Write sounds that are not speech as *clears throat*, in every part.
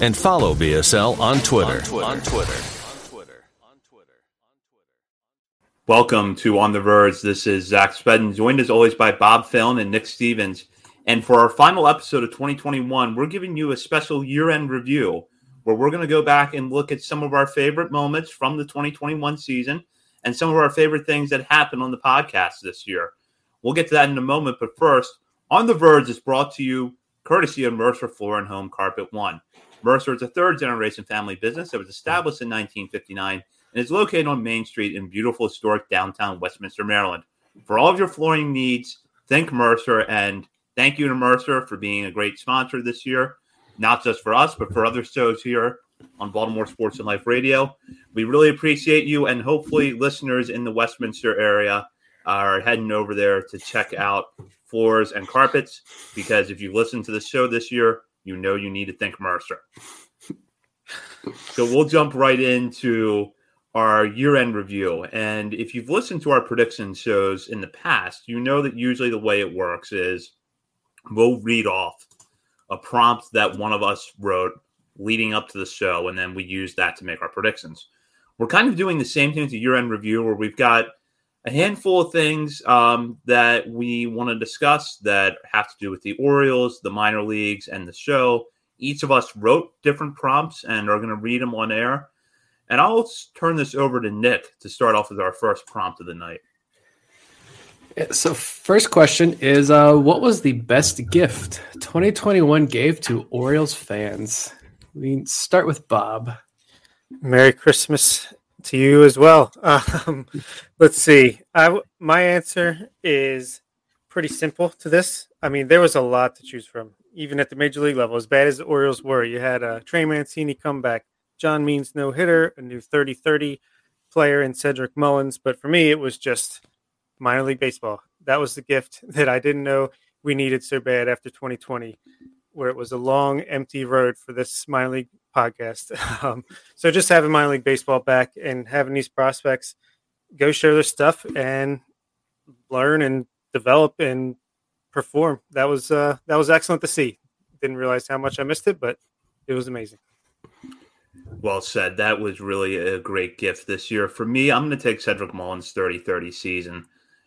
and follow BSL on Twitter. On Twitter. Welcome to On the Verge. This is Zach Spedden, joined as always by Bob Phelan and Nick Stevens. And for our final episode of 2021, we're giving you a special year end review where we're going to go back and look at some of our favorite moments from the 2021 season and some of our favorite things that happened on the podcast this year. We'll get to that in a moment. But first, On the Verge is brought to you courtesy of Mercer Floor and Home Carpet One. Mercer is a third generation family business that was established in 1959 and is located on Main Street in beautiful historic downtown Westminster, Maryland. For all of your flooring needs, think Mercer and thank you to Mercer for being a great sponsor this year, not just for us, but for other shows here on Baltimore Sports and Life Radio. We really appreciate you, and hopefully, listeners in the Westminster area are heading over there to check out floors and carpets because if you've listened to the show this year, you know you need to think Mercer. so we'll jump right into our year end review. And if you've listened to our prediction shows in the past, you know that usually the way it works is we'll read off a prompt that one of us wrote leading up to the show, and then we use that to make our predictions. We're kind of doing the same thing as a year end review where we've got a handful of things um, that we want to discuss that have to do with the Orioles, the minor leagues, and the show. Each of us wrote different prompts and are going to read them on air. And I'll turn this over to Nick to start off with our first prompt of the night. So, first question is uh, What was the best gift 2021 gave to Orioles fans? We start with Bob. Merry Christmas to you as well. *laughs* Um, let's see. I, my answer is pretty simple to this. I mean, there was a lot to choose from, even at the major league level. As bad as the Orioles were, you had a Trey Mancini comeback, John Means no hitter, a new 30 30 player in Cedric Mullins. But for me, it was just minor league baseball. That was the gift *laughs* that I didn't know we needed so bad after 2020, where it was a long, empty road for this minor league podcast. *laughs* Um, so just having minor league baseball back and having these prospects go share their stuff and learn and develop and perform. That was uh, that was excellent to see. Didn't realize how much I missed it, but it was amazing. Well said. That was really a great gift this year. For me, I'm going to take Cedric Mullins 30 30 season.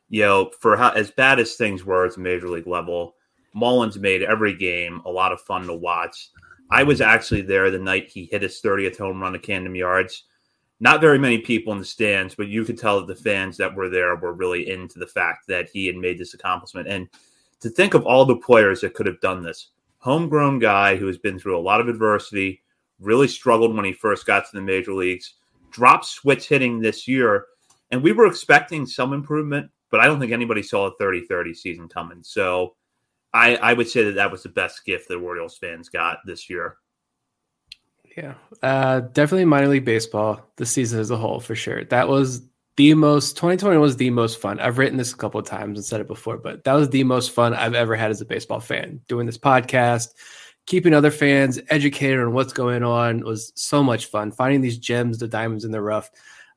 You know, for how as bad as things were at the major league level, Mullins made every game a lot of fun to watch. I was actually there the night he hit his 30th home run at Camden Yards. Not very many people in the stands, but you could tell that the fans that were there were really into the fact that he had made this accomplishment. And to think of all the players that could have done this homegrown guy who has been through a lot of adversity, really struggled when he first got to the major leagues, dropped switch hitting this year. And we were expecting some improvement, but I don't think anybody saw a 30 30 season coming. So I, I would say that that was the best gift that Orioles fans got this year. Yeah, uh, definitely minor league baseball this season as a whole for sure. That was the most 2020 was the most fun. I've written this a couple of times and said it before, but that was the most fun I've ever had as a baseball fan. Doing this podcast, keeping other fans educated on what's going on was so much fun. Finding these gems, the diamonds in the rough.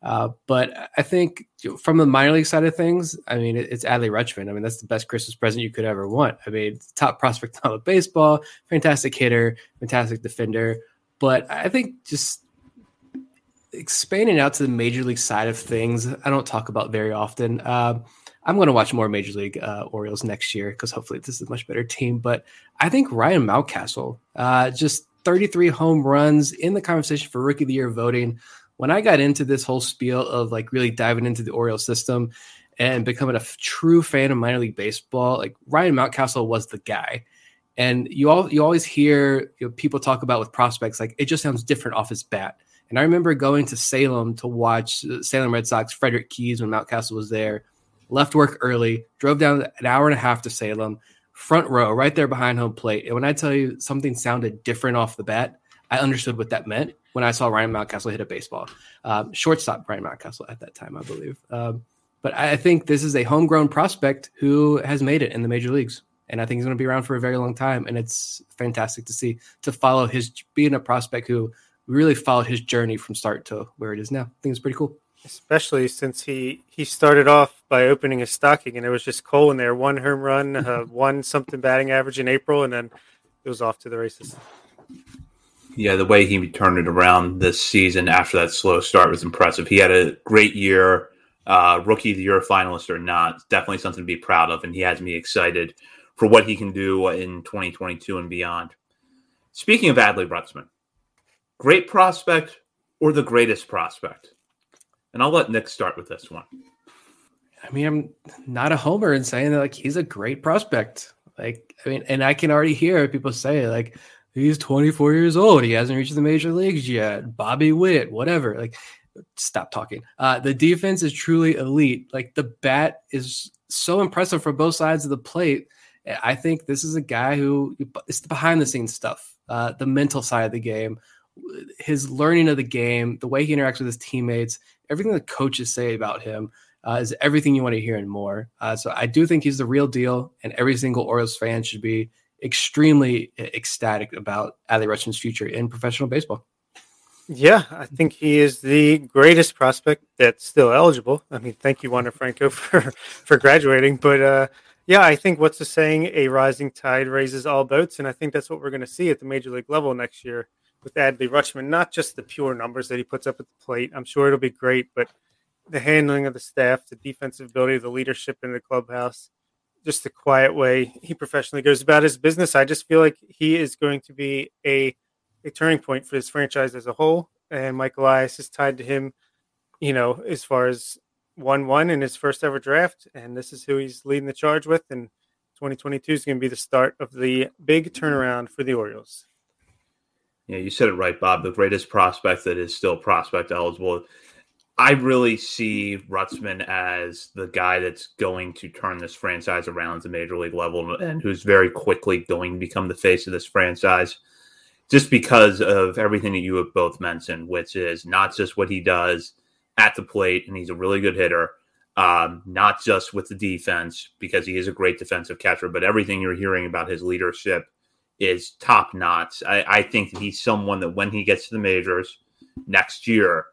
Uh, but I think from the minor league side of things, I mean, it's Adley Rutschman. I mean, that's the best Christmas present you could ever want. I mean, top prospect *laughs* of baseball, fantastic hitter, fantastic defender. But I think just expanding out to the major league side of things, I don't talk about very often. Uh, I'm going to watch more Major League uh, Orioles next year because hopefully this is a much better team. But I think Ryan Mountcastle, uh, just 33 home runs in the conversation for Rookie of the Year voting when I got into this whole spiel of like really diving into the Orioles system and becoming a f- true fan of minor league baseball, like Ryan Mountcastle was the guy. And you all you always hear you know, people talk about with prospects like it just sounds different off his bat. And I remember going to Salem to watch uh, Salem Red Sox Frederick Keys when Mountcastle was there. Left work early, drove down an hour and a half to Salem, front row, right there behind home plate. And when I tell you something sounded different off the bat, I understood what that meant when I saw Ryan Mountcastle hit a baseball. Um, shortstop Ryan Mountcastle at that time, I believe. Um, but I think this is a homegrown prospect who has made it in the major leagues. And I think he's going to be around for a very long time. And it's fantastic to see, to follow his, being a prospect who really followed his journey from start to where it is now. I think it's pretty cool. Especially since he he started off by opening his stocking, and it was just coal in there, one home run, uh, *laughs* one something batting average in April, and then it was off to the races. Yeah, the way he turned it around this season after that slow start was impressive. He had a great year, uh, rookie of the year finalist or not. Definitely something to be proud of, and he has me excited for what he can do in 2022 and beyond. Speaking of Adley Rutschman, great prospect or the greatest prospect? And I'll let Nick start with this one. I mean, I'm not a homer in saying that like he's a great prospect. Like, I mean, and I can already hear people say like he's 24 years old. He hasn't reached the major leagues yet. Bobby Witt, whatever. Like, stop talking. Uh, the defense is truly elite. Like, the bat is so impressive for both sides of the plate. I think this is a guy who it's the behind the scenes stuff, uh, the mental side of the game, his learning of the game, the way he interacts with his teammates, everything the coaches say about him. Uh, is everything you want to hear and more. Uh, so I do think he's the real deal, and every single Orioles fan should be extremely ecstatic about Adley Rutschman's future in professional baseball. Yeah, I think he is the greatest prospect that's still eligible. I mean, thank you, Wander Franco, *laughs* for for graduating. But uh, yeah, I think what's the saying? A rising tide raises all boats, and I think that's what we're going to see at the major league level next year with Adley Rutschman. Not just the pure numbers that he puts up at the plate. I'm sure it'll be great, but the handling of the staff, the defensive ability, the leadership in the clubhouse, just the quiet way he professionally goes about his business. I just feel like he is going to be a a turning point for this franchise as a whole. And Mike Elias is tied to him, you know, as far as one one in his first ever draft, and this is who he's leading the charge with. And 2022 is going to be the start of the big turnaround for the Orioles. Yeah, you said it right, Bob. The greatest prospect that is still prospect eligible. I really see Rutschman as the guy that's going to turn this franchise around to major league level and who's very quickly going to become the face of this franchise just because of everything that you have both mentioned, which is not just what he does at the plate, and he's a really good hitter, um, not just with the defense, because he is a great defensive catcher, but everything you're hearing about his leadership is top notch. I, I think that he's someone that when he gets to the majors next year,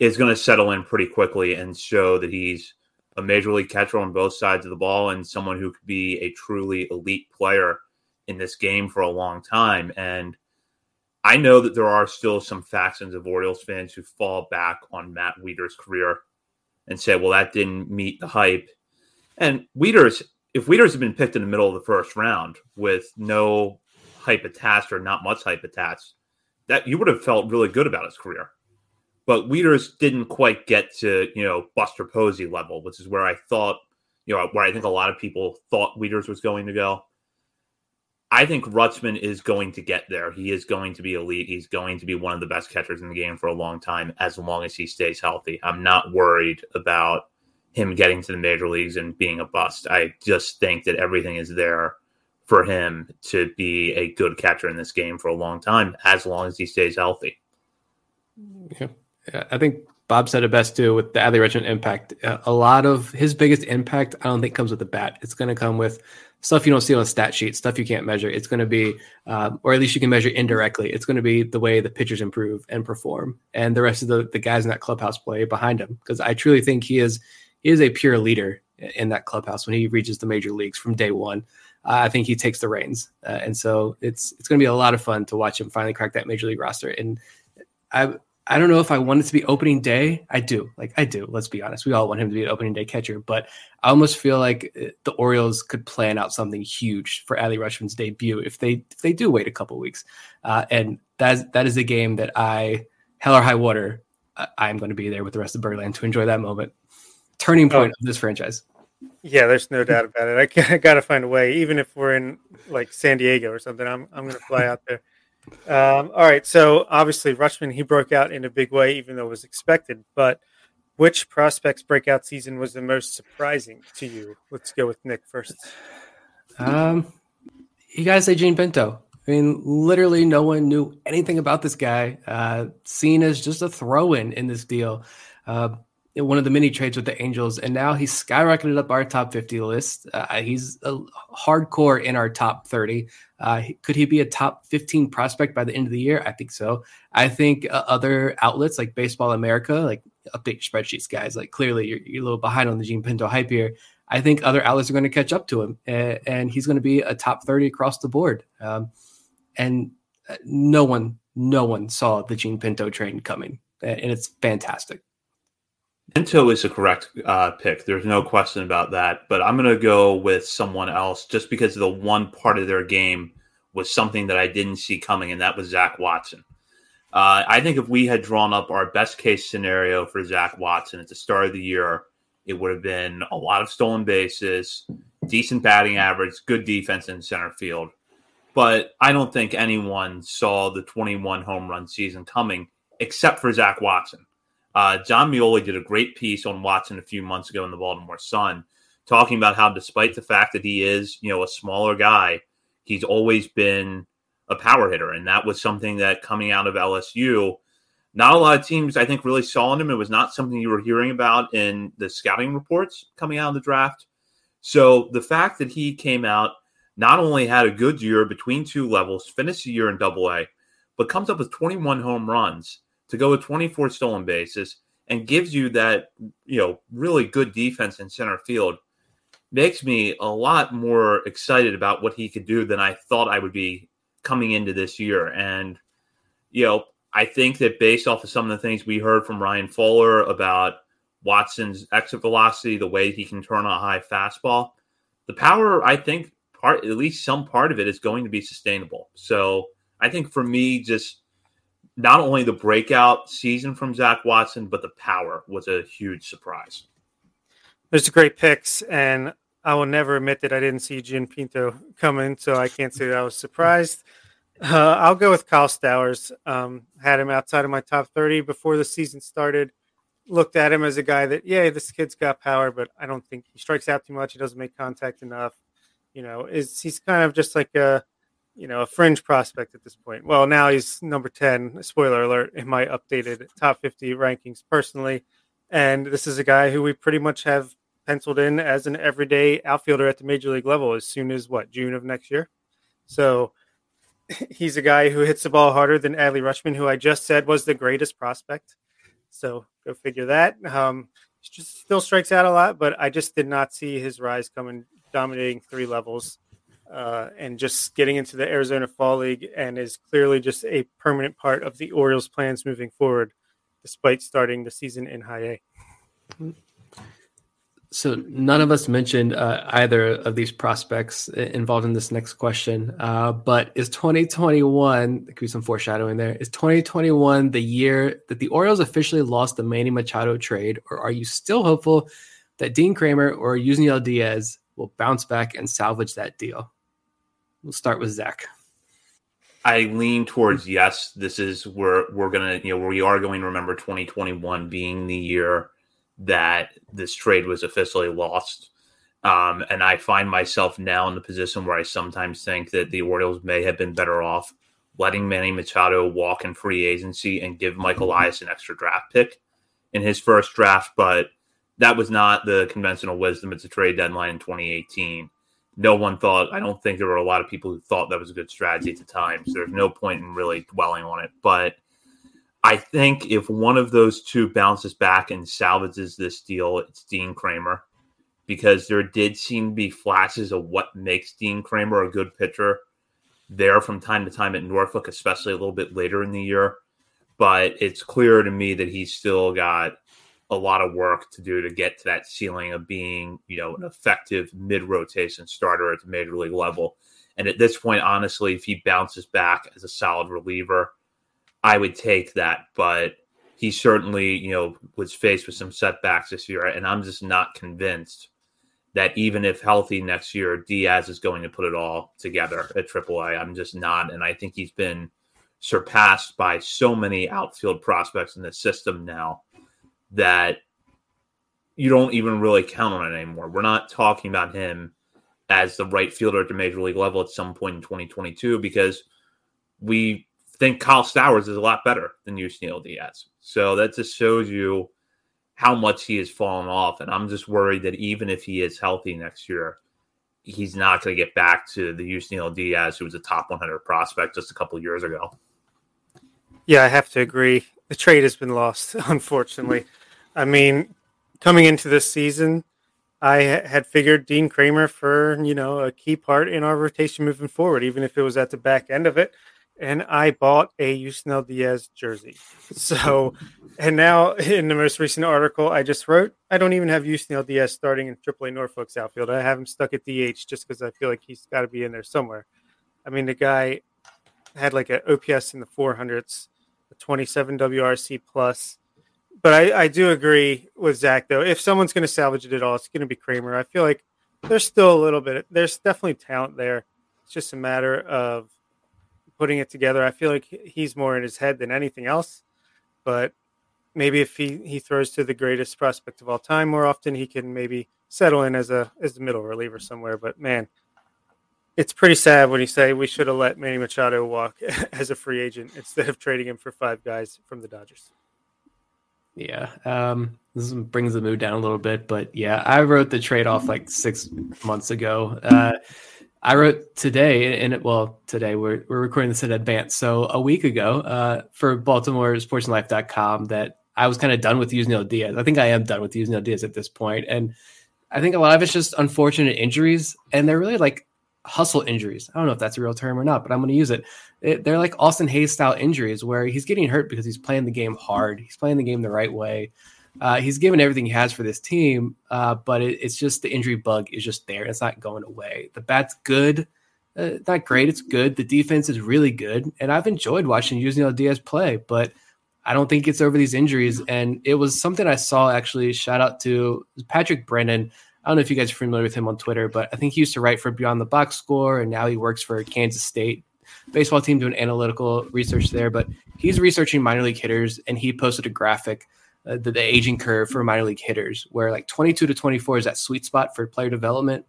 is going to settle in pretty quickly and show that he's a major league catcher on both sides of the ball and someone who could be a truly elite player in this game for a long time. And I know that there are still some factions of Orioles fans who fall back on Matt Wieters' career and say, well, that didn't meet the hype. And Wieters, if Wieters had been picked in the middle of the first round with no hype attached or not much hype attached, that you would have felt really good about his career but Wieters didn't quite get to you know Buster Posey level, which is where I thought you know where I think a lot of people thought Wieters was going to go. I think Rutschman is going to get there. He is going to be elite. He's going to be one of the best catchers in the game for a long time, as long as he stays healthy. I'm not worried about him getting to the major leagues and being a bust. I just think that everything is there for him to be a good catcher in this game for a long time, as long as he stays healthy. Yeah. I think Bob said it best too with the Adley Rutschman impact. A lot of his biggest impact, I don't think, comes with the bat. It's going to come with stuff you don't see on a stat sheet, stuff you can't measure. It's going to be, um, or at least you can measure indirectly. It's going to be the way the pitchers improve and perform, and the rest of the, the guys in that clubhouse play behind him. Because I truly think he is he is a pure leader in that clubhouse when he reaches the major leagues from day one. Uh, I think he takes the reins, uh, and so it's it's going to be a lot of fun to watch him finally crack that major league roster. And I I don't know if I want it to be opening day. I do. Like I do. Let's be honest. We all want him to be an opening day catcher, but I almost feel like uh, the Orioles could plan out something huge for Adley Rutschman's debut if they if they do wait a couple weeks. Uh, and that that is a game that I hell or high water. I'm going to be there with the rest of Birdland to enjoy that moment. Turning oh. point oh. of this franchise. Yeah, there's no doubt about it. I, I got to find a way, even if we're in like San Diego or something. I'm I'm going to fly out there. Um, all right, so obviously Rutschman he broke out in a big way, even though it was expected. But which prospects breakout season was the most surprising to you? Let's go with Nick first. Um, you gotta say Jean Pinto. I mean, literally, no one knew anything about this guy. Uh, seen as just a throw-in in this deal. Uh, one of the mini trades with the Angels, and now he's skyrocketed up our top 50 list. Uh, he's a hardcore in our top 30. Uh, could he be a top 15 prospect by the end of the year? I think so. I think uh, other outlets like Baseball America, like update spreadsheets, guys. Like clearly, you're, you're, a little behind on the Jean Pinto hype here. I think other outlets are going to catch up to him, and, and he's going to be a top 30 across the board. Um, and uh, no one, no one saw the Jean Pinto train coming, and it's fantastic. Pinto is a correct uh, pick. There's no question about that. But I'm going to go with someone else just because the one part of their game was something that I didn't see coming, and that was Zach Watson. Uh, I think if we had drawn up our best case scenario for Zach Watson at the start of the year, it would have been a lot of stolen bases, decent batting average, good defense in center field. But I don't think anyone saw the 21 home run season coming except for Zach Watson. Uh, Jon Meoli did a great piece on Watson a few months ago in the Baltimore Sun, talking about how, despite the fact that he is, you know, a smaller guy, he's always been a power hitter, and that was something that coming out of LSU, not a lot of teams I think really saw in him. It was not something you were hearing about in the scouting reports coming out of the draft. So the fact that he came out, not only had a good year between two levels, finished the year in Double A, but comes up with 21 home runs to go with 24 stolen bases and gives you that, you know, really good defense in center field makes me a lot more excited about what he could do than I thought I would be coming into this year. And, you know, I think that based off of some of the things we heard from Ryan Fuller about Watson's exit velocity, the way he can turn a high fastball, the power, I think, part at least some part of it is going to be sustainable. So I think for me, just not only the breakout season from Zach Watson, but the power was a huge surprise. There's great picks, and I will never admit that I didn't see Jean Pinto coming, so I can't say that I was surprised. Uh, I'll go with Kyle Stowers. Um, had him outside of my top 30 before the season started. Looked at him as a guy that, yeah, this kid's got power, but I don't think he strikes out too much. He doesn't make contact enough. You know, is he's kind of just like a you know, a fringe prospect at this point. Well, now he's number 10, spoiler alert, in my updated top 50 rankings personally. And this is a guy who we pretty much have penciled in as an everyday outfielder at the major league level as soon as what, June of next year? So *laughs* he's a guy who hits the ball harder than Adley Rutschman, who I just said was the greatest prospect. So go figure that. Um, just still strikes out a lot, but I just did not see his rise coming dominating three levels uh, and just getting into the Arizona Fall League and is clearly just a permanent part of the Orioles' plans moving forward, despite starting the season in high A. So none of us mentioned uh, either of these prospects involved in this next question. Uh, but is 2021? There could be some foreshadowing there. Is 2021 the year that the Orioles officially lost the Manny Machado trade, or are you still hopeful that Dean Kremer or Yusniel Diaz will bounce back and salvage that deal? We'll start with Zach. I lean towards yes. This is where we're gonna, you know, we are going to remember 2021 being the year that this trade was officially lost. Um, and I find myself now in the position where I sometimes think that the Orioles may have been better off letting Manny Machado walk in free agency and give Mike Elias an extra draft pick in his first draft, but that was not the conventional wisdom It's a trade deadline in 2018 no one thought, I don't think there were a lot of people who thought that was a good strategy at the time. So there's no point in really dwelling on it. But I think if one of those two bounces back and salvages this deal, it's Dean Kremer because there did seem to be flashes of what makes Dean Kremer a good pitcher there from time to time at Norfolk, especially a little bit later in the year. But it's clear to me that he's still got a lot of work to do to get to that ceiling of being, you know, an effective mid rotation starter at the major league level. And at this point, honestly, if he bounces back as a solid reliever, I would take that. But he certainly, you know, was faced with some setbacks this year, and I'm just not convinced that even if healthy next year, Diaz is going to put it all together at AAA. I'm just not, and I think he's been surpassed by so many outfield prospects in the system now that you don't even really count on it anymore. We're not talking about him as the right fielder at the major league level at some point in 2022 because we think Kyle Stowers is a lot better than Yusniel Diaz. So that just shows you how much he has fallen off. And I'm just worried that even if he is healthy next year, he's not going to get back to the Yusniel Diaz, who was a top 100 prospect just a couple years ago. Yeah, I have to agree. The trade has been lost, *laughs* unfortunately. I mean, coming into this season, I had figured Dean Kremer for you know a key part in our rotation moving forward, even if it was at the back end of it. And I bought a Yusniel Diaz jersey. *laughs* So, and now in the most recent article I just wrote, I don't even have Yusniel Diaz starting in AAA Norfolk's outfield. I have him stuck at DH just because I feel like he's got to be in there somewhere. I mean, the guy had like an OPS in the 400s, a 27 WRC plus, but I, I do agree with Zach though. If someone's going to salvage it at all, it's going to be Kremer. I feel like there's still a little bit. There's definitely talent there. It's just a matter of putting it together. I feel like he's more in his head than anything else. But maybe if he he throws to the greatest prospect of all time more often, he can maybe settle in as a as the middle reliever somewhere. But man, it's pretty sad when you say we should have let Manny Machado walk *laughs* as a free agent instead of trading him for five guys from the Dodgers. Yeah. Um, this brings the mood down a little bit, but yeah, I wrote the trade off like six months ago. Uh, I wrote today, and it, well, today we're, we're recording this in advance. So a week ago, uh, for Baltimore sportsandlife.com that I was kind of done with Yusniel Diaz. I think I am done with Yusniel Diaz at this point. And I think a lot of it's just unfortunate injuries, and they're really like hustle injuries. I don't know if that's a real term or not, but I'm going to use it. it. They're like Austin Hays style injuries where he's getting hurt because he's playing the game hard. He's playing the game the right way. Uh, he's given everything he has for this team, uh, but it, it's just the injury bug is just there. It's not going away. The bat's good, uh, not great. It's good. The defense is really good, and I've enjoyed watching Yusniel Diaz play, but I don't think it's over these injuries. And it was something I saw actually. Shout out to Patrick Brennan I don't know if you guys are familiar with him on Twitter, but I think he used to write for Beyond the Box Score, and now he works for Kansas State baseball team doing analytical research there. But he's researching minor league hitters, and he posted a graphic, uh, the, the aging curve for minor league hitters, where like 22 to 24 is that sweet spot for player development.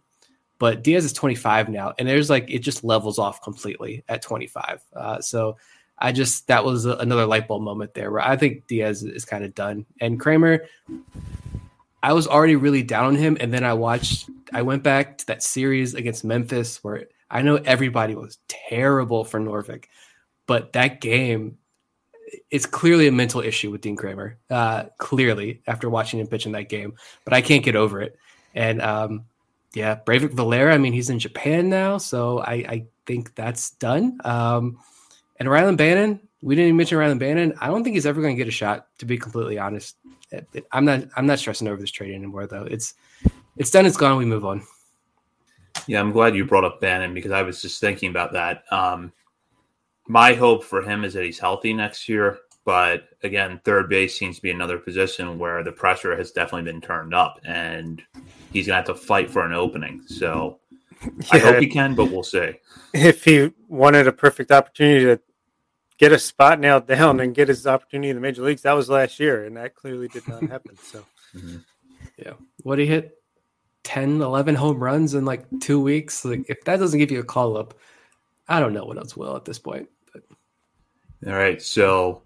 But Diaz is 25 now, and there's like it just levels off completely at 25. Uh, so I just that was a, another light bulb moment there where I think Diaz is kind of done. And Kremer, I was already really down on him, and then I watched. I went back to that series against Memphis where I know everybody was terrible for Norfolk, but that game, it's clearly a mental issue with Dean Kremer. Uh, clearly, after watching him pitch in that game, but I can't get over it. And um, yeah, Breyvic Valera. I mean, he's in Japan now, so I, I think that's done. Um, and Rylan Bannon, we didn't even mention Rylan Bannon. I don't think he's ever going to get a shot. To be completely honest, I'm not. I'm not stressing over this trade anymore, though. It's it's done. It's gone. We move on. Yeah, I'm glad you brought up Bannon because I was just thinking about that. Um, my hope for him is that he's healthy next year. But again, third base seems to be another position where the pressure has definitely been turned up, and he's gonna have to fight for an opening. So yeah. I hope he can, but we'll see. If he wanted a perfect opportunity to get a spot nailed down and get his opportunity in the major leagues. That was last year, and that clearly did not happen. So, mm-hmm. yeah, what he hit 10, 11 home runs in like two weeks. Like, if that doesn't give you a call up, I don't know what else will at this point. But. All right, so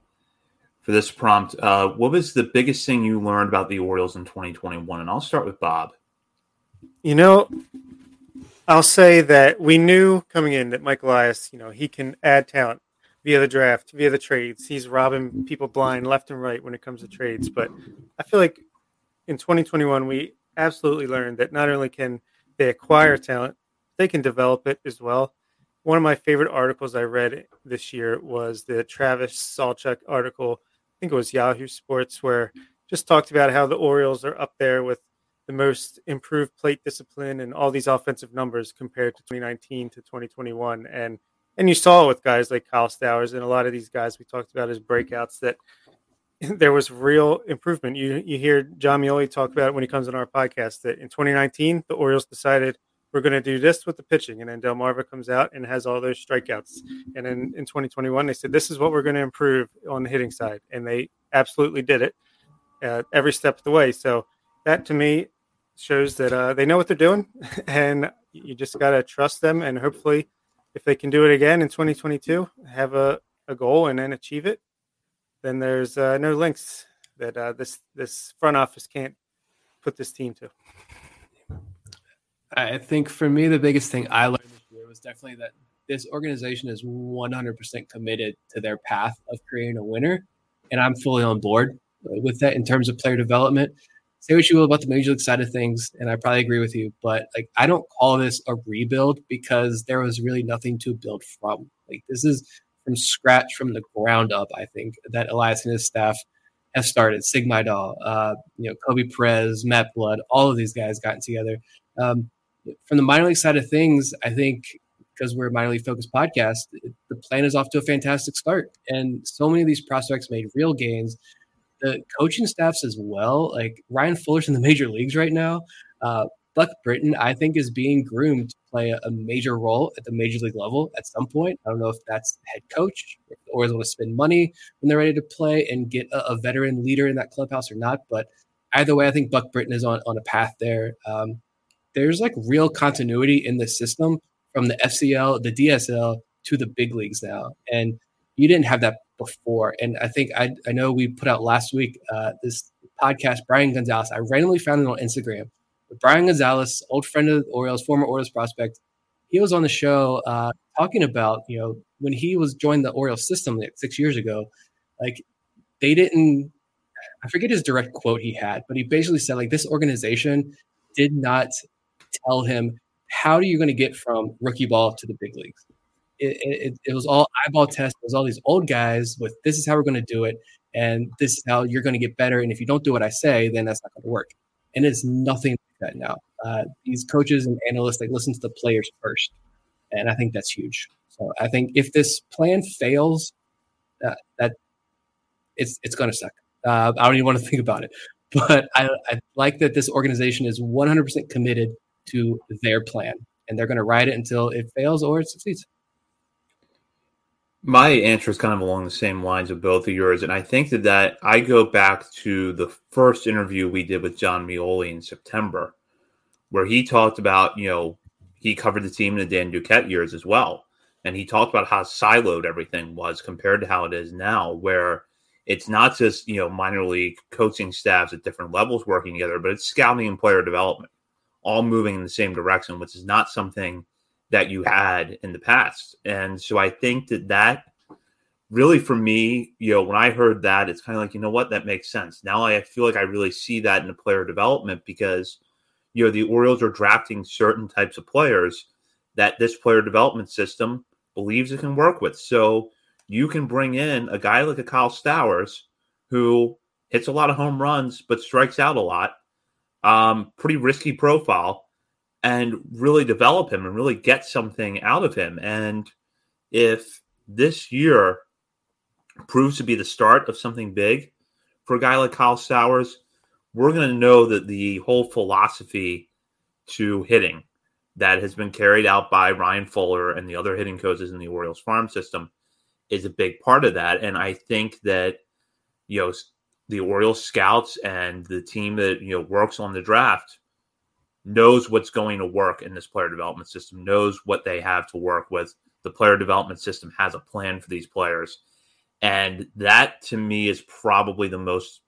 for this prompt, uh, what was the biggest thing you learned about the Orioles in 2021? And I'll start with Bob. You know, I'll say that we knew coming in that Mike Elias, you know, he can add talent via the draft, via the trades. He's robbing people blind left and right when it comes to trades. But I feel like in 2021, we absolutely learned that not only can they acquire talent, they can develop it as well. One of my favorite articles I read this year was the Travis Sawchik article. I think it was Yahoo Sports, where just talked about how the Orioles are up there with the most improved plate discipline and all these offensive numbers compared to 2019 to 2021. And and you saw it with guys like Kyle Stowers and a lot of these guys we talked about as breakouts that *laughs* there was real improvement. You you hear Jon Meoli talk about it when he comes on our podcast that in 2019 the Orioles decided we're going to do this with the pitching, and then Delmarva comes out and has all those strikeouts. And then in 2021 they said this is what we're going to improve on the hitting side, and they absolutely did it uh, every step of the way. So that to me shows that uh, they know what they're doing, *laughs* and you just got to trust them, and hopefully, if they can do it again in 2022, have a, a goal and then achieve it then there's uh, no links that uh, this this front office can't put this team to. I think for me, the biggest thing I learned this year was definitely that this organization is 100% committed to their path of creating a winner, and I'm fully on board with that in terms of player development. Say what you will about the major league side of things, and I probably agree with you, but like I don't call this a rebuild because there was really nothing to build from. Like this is from scratch, from the ground up. I think that Elias and his staff have started. Sig Mejdal, uh, you know, Koby Perez, Matt Blood, all of these guys gotten together. Um, from the minor league side of things, I think because we're a minor league focused podcast, the plan is off to a fantastic start, and so many of these prospects made real gains. The coaching staffs as well, like Ryan Fuller's in the major leagues right now. Uh, Buck Britton, I think, is being groomed to play a, a, major role at the major league level at some point. I don't know if that's head coach or is going to spend money when they're ready to play and get a, a, veteran leader in that clubhouse or not. But either way, I think Buck Britton is on, on a path there. Um, there's like real continuity in the system from the FCL, the DSL to the big leagues now. And you didn't have that before. And I think I, I know we put out last week uh, this podcast, Brian Gonzalez. I randomly found it on Instagram Brian Gonzalez, old friend of the Orioles, former Orioles prospect, he was on the show uh, talking about you know when he was joined the Orioles system like six years ago, like they didn't. I forget his direct quote he had, but he basically said like this organization did not tell him how are you going to get from rookie ball to the big leagues. It, it, it was all eyeball test. It was all these old guys with this is how we're going to do it, and this is how you're going to get better. And if you don't do what I say, then that's not going to work. And it's nothing like that now. Uh, these coaches and analysts they listen to the players first, and I think that's huge. So I think if this plan fails, uh, that it's it's going to suck. Uh, I don't even want to *laughs* think about it. But I, I like that this organization is 100% committed to their plan, and they're going to ride it until it fails or it succeeds. My answer is kind of along the same lines of both of yours, and I think that that I go back to the first interview we did with Jon Meoli in September, where he talked about you know he covered the team in the Dan Duquette years as well, and he talked about how siloed everything was compared to how it is now, where it's not just you know minor league coaching staffs at different levels working together, but it's scouting and player development, all moving in the same direction, which is not something that you had in the past. And so I think that that really for me, you know, when I heard that, it's kind of like, you know what, that makes sense. Now I feel like I really see that in the player development because, you know, the Orioles are drafting certain types of players that this player development system believes it can work with. So you can bring in a guy like a Kyle Stowers who hits a lot of home runs but strikes out a lot. Um, pretty risky profile and really develop him and really get something out of him. And if this year proves to be the start of something big for a guy like Kyle Stowers, we're going to know that the whole philosophy to hitting that has been carried out by Ryan Fuller and the other hitting coaches in the Orioles farm system is a big part of that. And I think that, you know, the Orioles scouts and the team that, you know, works on the draft knows what's going to work in this player development system, knows what they have to work with. The player development system has a plan for these players. And that to me is probably the most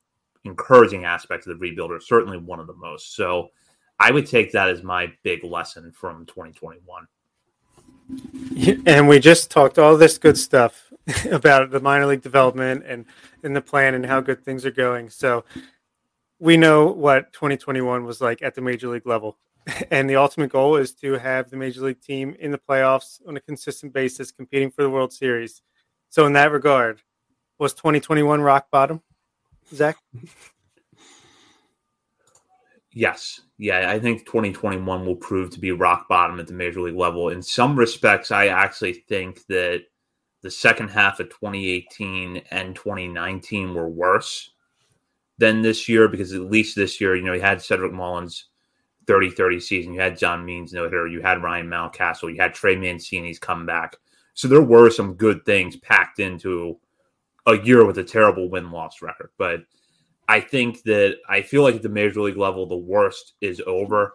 encouraging aspect of the rebuilder, certainly one of the most. So I would take that as my big lesson from 2021. *laughs* And we just talked all this good stuff *laughs* about the minor league development and in the plan and how good things are going. So we know what 2021 was like at the major league level. *laughs* And the ultimate goal is to have the major league team in the playoffs on a consistent basis, competing for the World Series. So, in that regard, was 2021 rock bottom, Zach? Yes. Yeah, I think 2021 will prove to be rock bottom at the major league level. In some respects, I actually think that the second half of 2018 and 2019 were worse than this year because at least this year, you know, you had Cedric Mullins 30 30 season, you had John Means no hitter, you had Ryan Mountcastle, you had Trey Mancini's comeback. So there were some good things packed into a year with a terrible win loss record. But I think that I feel like at the major league level, the worst is over,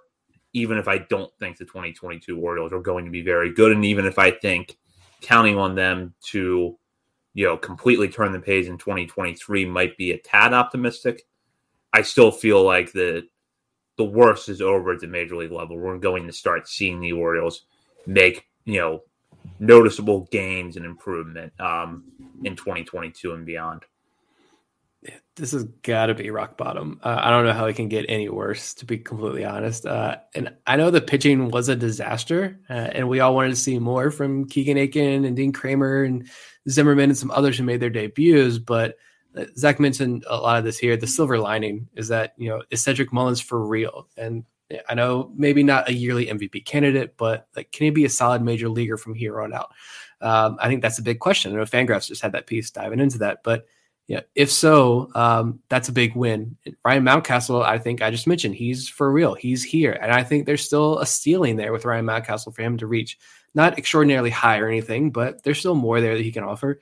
even if I don't think the 2022 Orioles are going to be very good. And even if I think counting on them to, you know, completely turn the page in 2023 might be a tad optimistic, I still feel like the the worst is over at the major league level. We're going to start seeing the Orioles make, you know, noticeable gains and improvement um, in 2022 and beyond this has got to be rock bottom. Uh, I don't know how it can get any worse, to be completely honest. Uh, and I know the pitching was a disaster, uh, and we all wanted to see more from Keegan Akin and Dean Kremer and Zimmermann and some others who made their debuts. But uh, Zach mentioned a lot of this here. The silver lining is that you know is Cedric Mullins for real? And I know maybe not a yearly MVP candidate, but like can he be a solid major leaguer from here on out? Um, I think that's a big question. I know Fangraphs just had that piece diving into that, but yeah, if so, um, that's a big win. Ryan Mountcastle, I think I just mentioned, he's for real. He's here. And I think there's still a ceiling there with Ryan Mountcastle for him to reach. Not extraordinarily high or anything, but there's still more there that he can offer.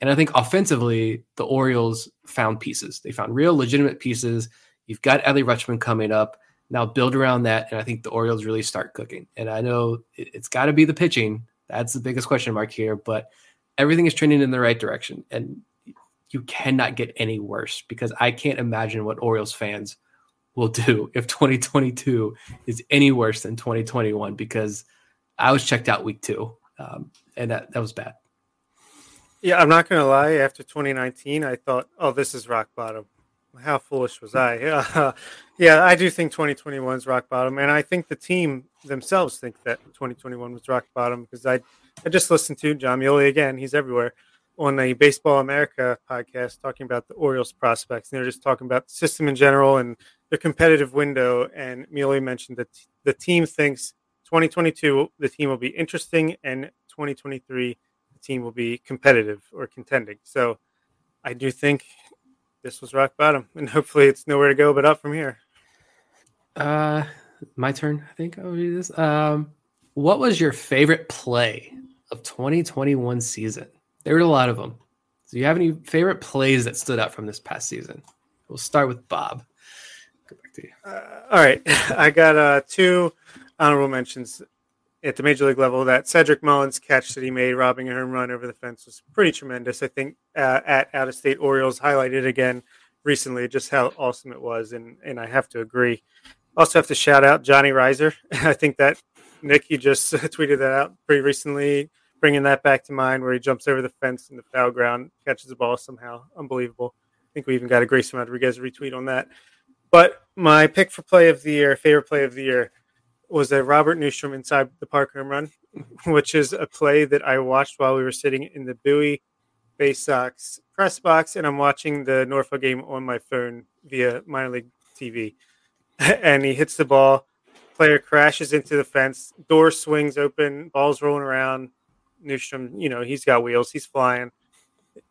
And I think offensively, the Orioles found pieces. They found real legitimate pieces. You've got Adley Rutschman coming up. Now build around that. And I think the Orioles really start cooking. And I know it, it's got to be the pitching. That's the biggest question mark here. But everything is trending in the right direction. And you cannot get any worse because I can't imagine what Orioles fans will do *laughs* if 2022 is any worse than 2021 because I was checked out week two um, and that, that was bad. Yeah, I'm not going to lie. After 2019, I thought, oh, this is rock bottom. How foolish was I? *laughs* Yeah, I do think 2021 is rock bottom. And I think the team themselves think that 2021 was rock bottom because I, I just listened to Jon Meoli again. He's everywhere on a Baseball America podcast talking about the Orioles prospects. And they're just talking about the system in general and the competitive window. And Meoli mentioned that the team thinks 2022 the team will be interesting, and 2023 the team will be competitive or contending. So I do think this was rock bottom, and hopefully it's nowhere to go but up from here. Uh, my turn. I think I'll read this. Um, what was your favorite play of 2021 season? There were a lot of them. Do you have any favorite plays that stood out from this past season? We'll start with Bob. Go back to you. Uh, all right, *laughs* I got uh, two honorable mentions at the major league level. That Cedric Mullins catch that he made, robbing a home run over the fence, was pretty tremendous. I think uh, at out of state Orioles highlighted again recently just how awesome it was, and and I have to agree. Also have to shout out Johnny Rizer. *laughs* I think that Nick, you just *laughs* tweeted that out pretty recently bringing that back to mind where he jumps over the fence in the foul ground, catches the ball somehow. Unbelievable. I think we even got a Grayson Rodriguez retweet on that. But my pick for play of the year, favorite play of the year, was a Robert Neustrom inside the park home run, *laughs* which is a play that I watched while we were sitting in the Bowie Bay Sox press box, and I'm watching the Norfolk game on my phone via minor league TV. *laughs* and he hits the ball, player crashes into the fence, door swings open, ball's rolling around, Neustrom, you know, he's got wheels, he's flying.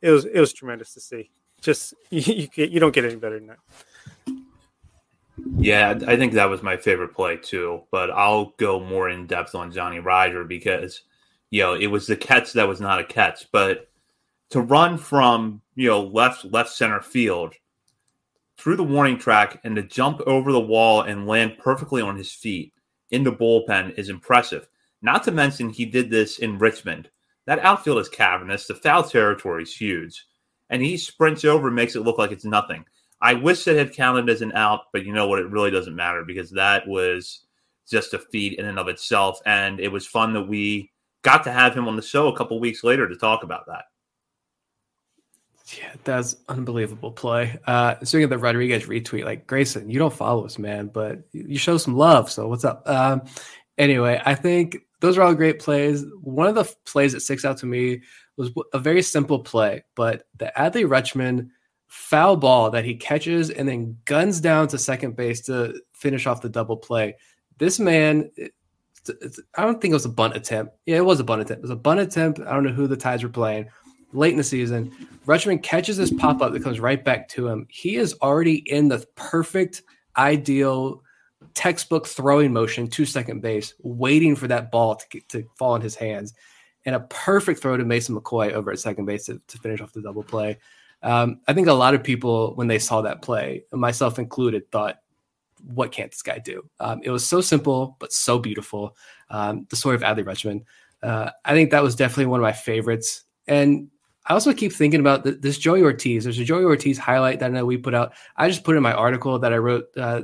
It was it was tremendous to see. Just *laughs* you you, you don't get any better than that. Yeah, I think that was my favorite play too. But I'll go more in depth on Johnny Rizer because you know it was the catch that was not a catch, but to run from you know left left center field through the warning track and to jump over the wall and land perfectly on his feet in the bullpen is impressive. Not to mention, he did this in Richmond. That outfield is cavernous. The foul territory is huge. And he sprints over and makes it look like it's nothing. I wish it had counted as an out, but you know what? It really doesn't matter because that was just a feat in and of itself. And it was fun that we got to have him on the show a couple weeks later to talk about that. Yeah, that's unbelievable play. Uh, speaking of the Rodriguez retweet, like Grayson, you don't follow us, man, but you show some love. So what's up? Um, anyway, I think those are all great plays. One of the plays that sticks out to me was a very simple play, but the Adley Rutschman foul ball that he catches and then guns down to second base to finish off the double play. This man I don't think it was a bunt attempt. Yeah, it was a bunt attempt. It was a bunt attempt. I don't know who the Tides were playing late in the season. Rutschman catches this pop up that comes right back to him. He is already in the perfect, ideal textbook throwing motion to second base, waiting for that ball to, get, to fall in his hands. And a perfect throw to Mason McCoy over at second base to, to finish off the double play. Um, I think a lot of people, when they saw that play, myself included, thought, what can't this guy do? Um, it was so simple, but so beautiful. Um, the story of Adley Rutschman. Uh, I think that was definitely one of my favorites. And I also keep thinking about this Joey Ortiz. There's a Joey Ortiz highlight that I know we put out. I just put in my article that I wrote uh,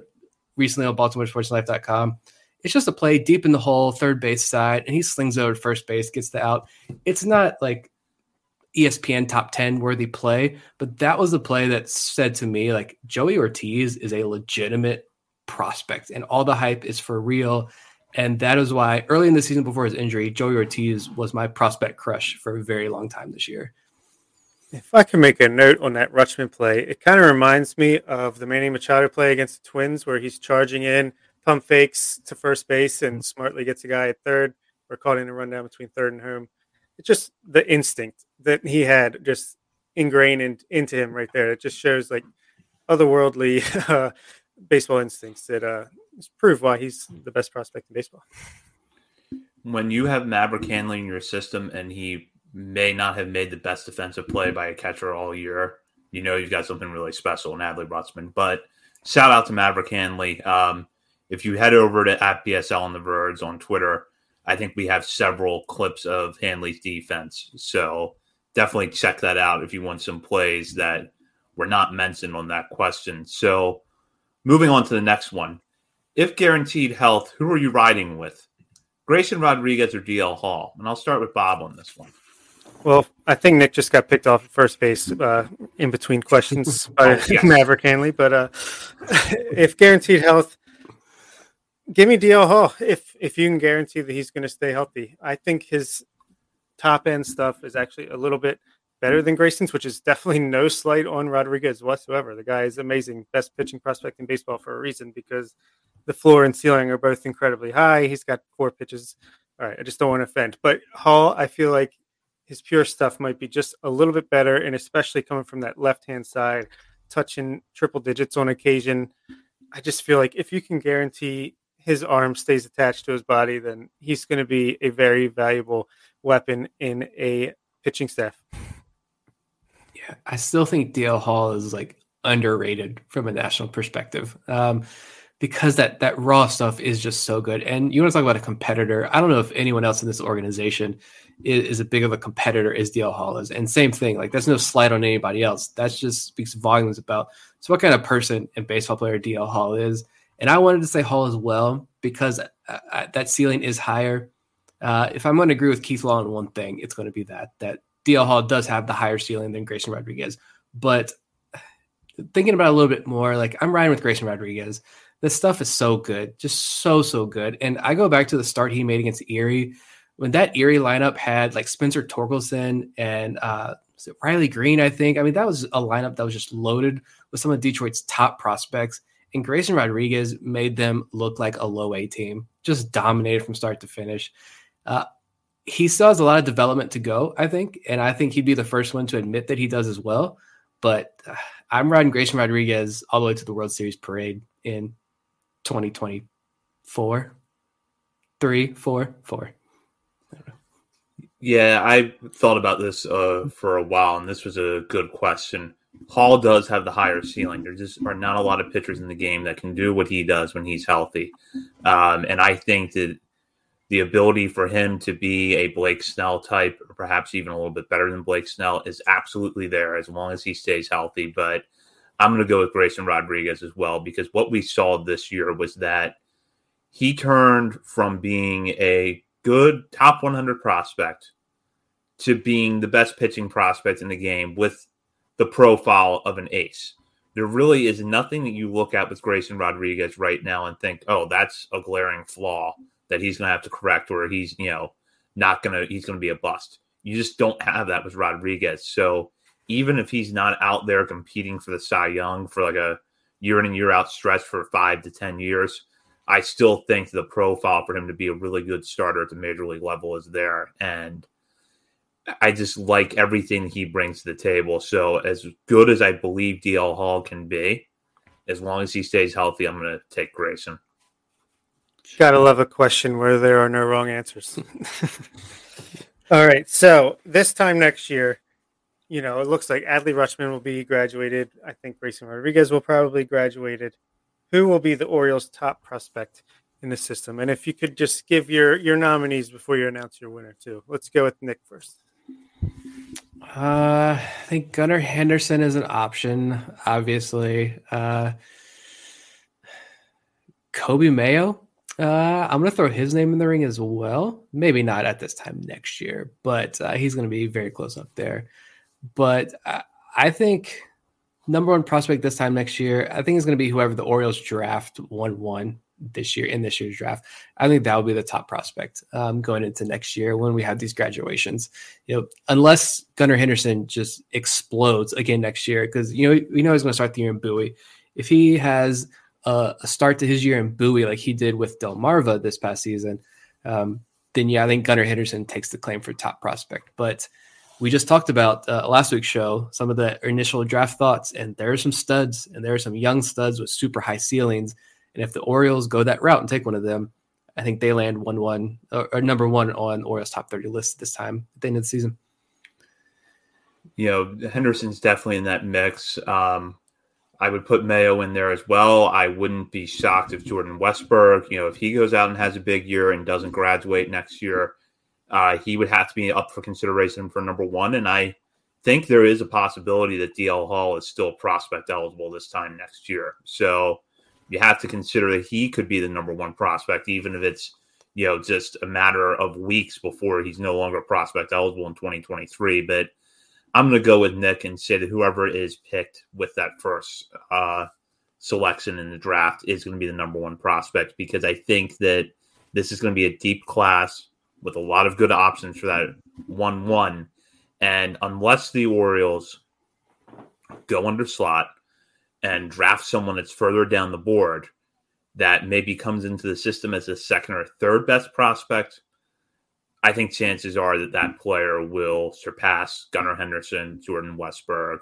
recently on BaltimoreSportsLife.com. It's just a play deep in the hole, third base side, and he slings over first base, gets the out. It's not like ESPN top 10 worthy play, but that was the play that said to me, like, Joey Ortiz is a legitimate prospect, and all the hype is for real. And that is why early in the season before his injury, Joey Ortiz was my prospect crush for a very long time this year. If I can make a note on that Rutschman play, it kind of reminds me of the Manny Machado play against the Twins, where he's charging in, pump fakes to first base, and smartly gets a guy at third. We're caught in a rundown between third and home. It's just the instinct that he had just ingrained in, into him right there. It just shows like otherworldly *laughs* uh, baseball instincts that uh, prove why he's the best prospect in baseball. When you have Maverick Hanley in your system and he may not have made the best defensive play by a catcher all year, you know you've got something really special in Adley Rutschman. But shout out to Maverick Hanley. Um, if you head over to at BSL on the Verge on Twitter, I think we have several clips of Hanley's defense. So definitely check that out if you want some plays that were not mentioned on that question. So moving on to the next one. If guaranteed health, who are you riding with? Grayson Rodriguez or DL Hall? And I'll start with Bob on this one. Well, I think Nick just got picked off at first base uh, in between questions *laughs* by oh, yes. Maverick Hanley. But uh, *laughs* if guaranteed health, give me DL Hall. If if you can guarantee that he's going to stay healthy, I think his top end stuff is actually a little bit better than Grayson's, which is definitely no slight on Rodriguez whatsoever. The guy is amazing, best pitching prospect in baseball for a reason because the floor and ceiling are both incredibly high. He's got four pitches. All right, I just don't want to offend, but Hall, I feel like his pure stuff might be just a little bit better, and especially coming from that left hand side, touching triple digits on occasion. I just feel like if you can guarantee his arm stays attached to his body, then he's going to be a very valuable weapon in a pitching staff. Yeah, I still think DL Hall is like underrated from a national perspective. Um, because that that raw stuff is just so good. And you want to talk about a competitor? I don't know if anyone else in this organization is, is a big of a competitor as DL Hall is. And same thing, like that's no slight on anybody else. That just speaks volumes about so what kind of person and baseball player DL Hall is. And I wanted to say Hall as well because uh, uh, that ceiling is higher. Uh, if I'm going to agree with Keith Law on one thing, it's going to be that that DL Hall does have the higher ceiling than Grayson Rodriguez. But thinking about a little bit more, like I'm riding with Grayson Rodriguez this stuff is so good, just so so good. And I go back to the start he made against Erie when that Erie lineup had like Spencer Torkelson and uh, Riley Greene, I think. I mean, that was a lineup that was just loaded with some of Detroit's top prospects. And Grayson Rodriguez made them look like a low A team, just dominated from start to finish. Uh, he still has a lot of development to go, I think, and I think he'd be the first one to admit that he does as well. But uh, I'm riding Grayson Rodriguez all the way to the World Series parade in 2024 three four four yeah i thought about this uh, for a while and this was a good question. Hall does have the higher ceiling. There just are not a lot of pitchers in the game that can do what he does when he's healthy. Um, and i think that the ability for him to be a blake snell type or perhaps even a little bit better than blake snell is absolutely there as long as he stays healthy. But I'm going to go with Grayson Rodriguez as well because what we saw this year was that he turned from being a good top 100 prospect to being the best pitching prospect in the game with the profile of an ace. There really is nothing that you look at with Grayson Rodriguez right now and think, oh, that's a glaring flaw that he's going to have to correct or he's, you know, not going to, he's going to be a bust. You just don't have that with Rodriguez. So, even if he's not out there competing for the Cy Young for like a year in and year out stretch for five to 10 years, I still think the profile for him to be a really good starter at the major league level is there. And I just like everything he brings to the table. So, as good as I believe DL Hall can be, as long as he stays healthy, I'm going to take Grayson. Gotta love a question where there are no wrong answers. *laughs* All right. So, this time next year, you know, it looks like Adley Rutschman will be graduated. I think Grayson Rodriguez will probably graduated. Who will be the Orioles' top prospect in the system? And if you could just give your your nominees before you announce your winner, too. Let's go with Nick first. Uh, I think Gunnar Henderson is an option, obviously. Uh, Coby Mayo. Uh, I'm going to throw his name in the ring as well. Maybe not at this time next year, but uh, he's going to be very close up there. But I, I think number one prospect this time next year, I think it's going to be whoever the Orioles draft 1 1 this year in this year's draft. I think that will be the top prospect um, going into next year when we have these graduations. You know, unless Gunnar Henderson just explodes again next year, because you know we know he's going to start the year in Bowie. If he has a, a, start to his year in Bowie like he did with Delmarva this past season, um, then yeah, I think Gunnar Henderson takes the claim for top prospect. But we just talked about uh, last week's show some of the initial draft thoughts, and there are some studs, and there are some young studs with super high ceilings and if the Orioles go that route and take one of them, I think they land one one or, or number one on Orioles top thirty list this time at the end of the season. You know, Henderson's definitely in that mix. Um, I would put Mayo in there as well. I wouldn't be shocked if Jordan Westburg, you know, if he goes out and has a big year and doesn't graduate next year, uh, he would have to be up for consideration for number one. And I think there is a possibility that DL Hall is still prospect eligible this time next year. So you have to consider that he could be the number one prospect, even if it's you know just a matter of weeks before he's no longer prospect eligible in 2023. But I'm going to go with Nick and say that whoever is picked with that first uh, selection in the draft is going to be the number one prospect because I think that this is going to be a deep class with a lot of good options for that one one. And unless the Orioles go under slot and draft someone that's further down the board that maybe comes into the system as a second or third best prospect, I think chances are that that player will surpass Gunnar Henderson, Jordan Westburg,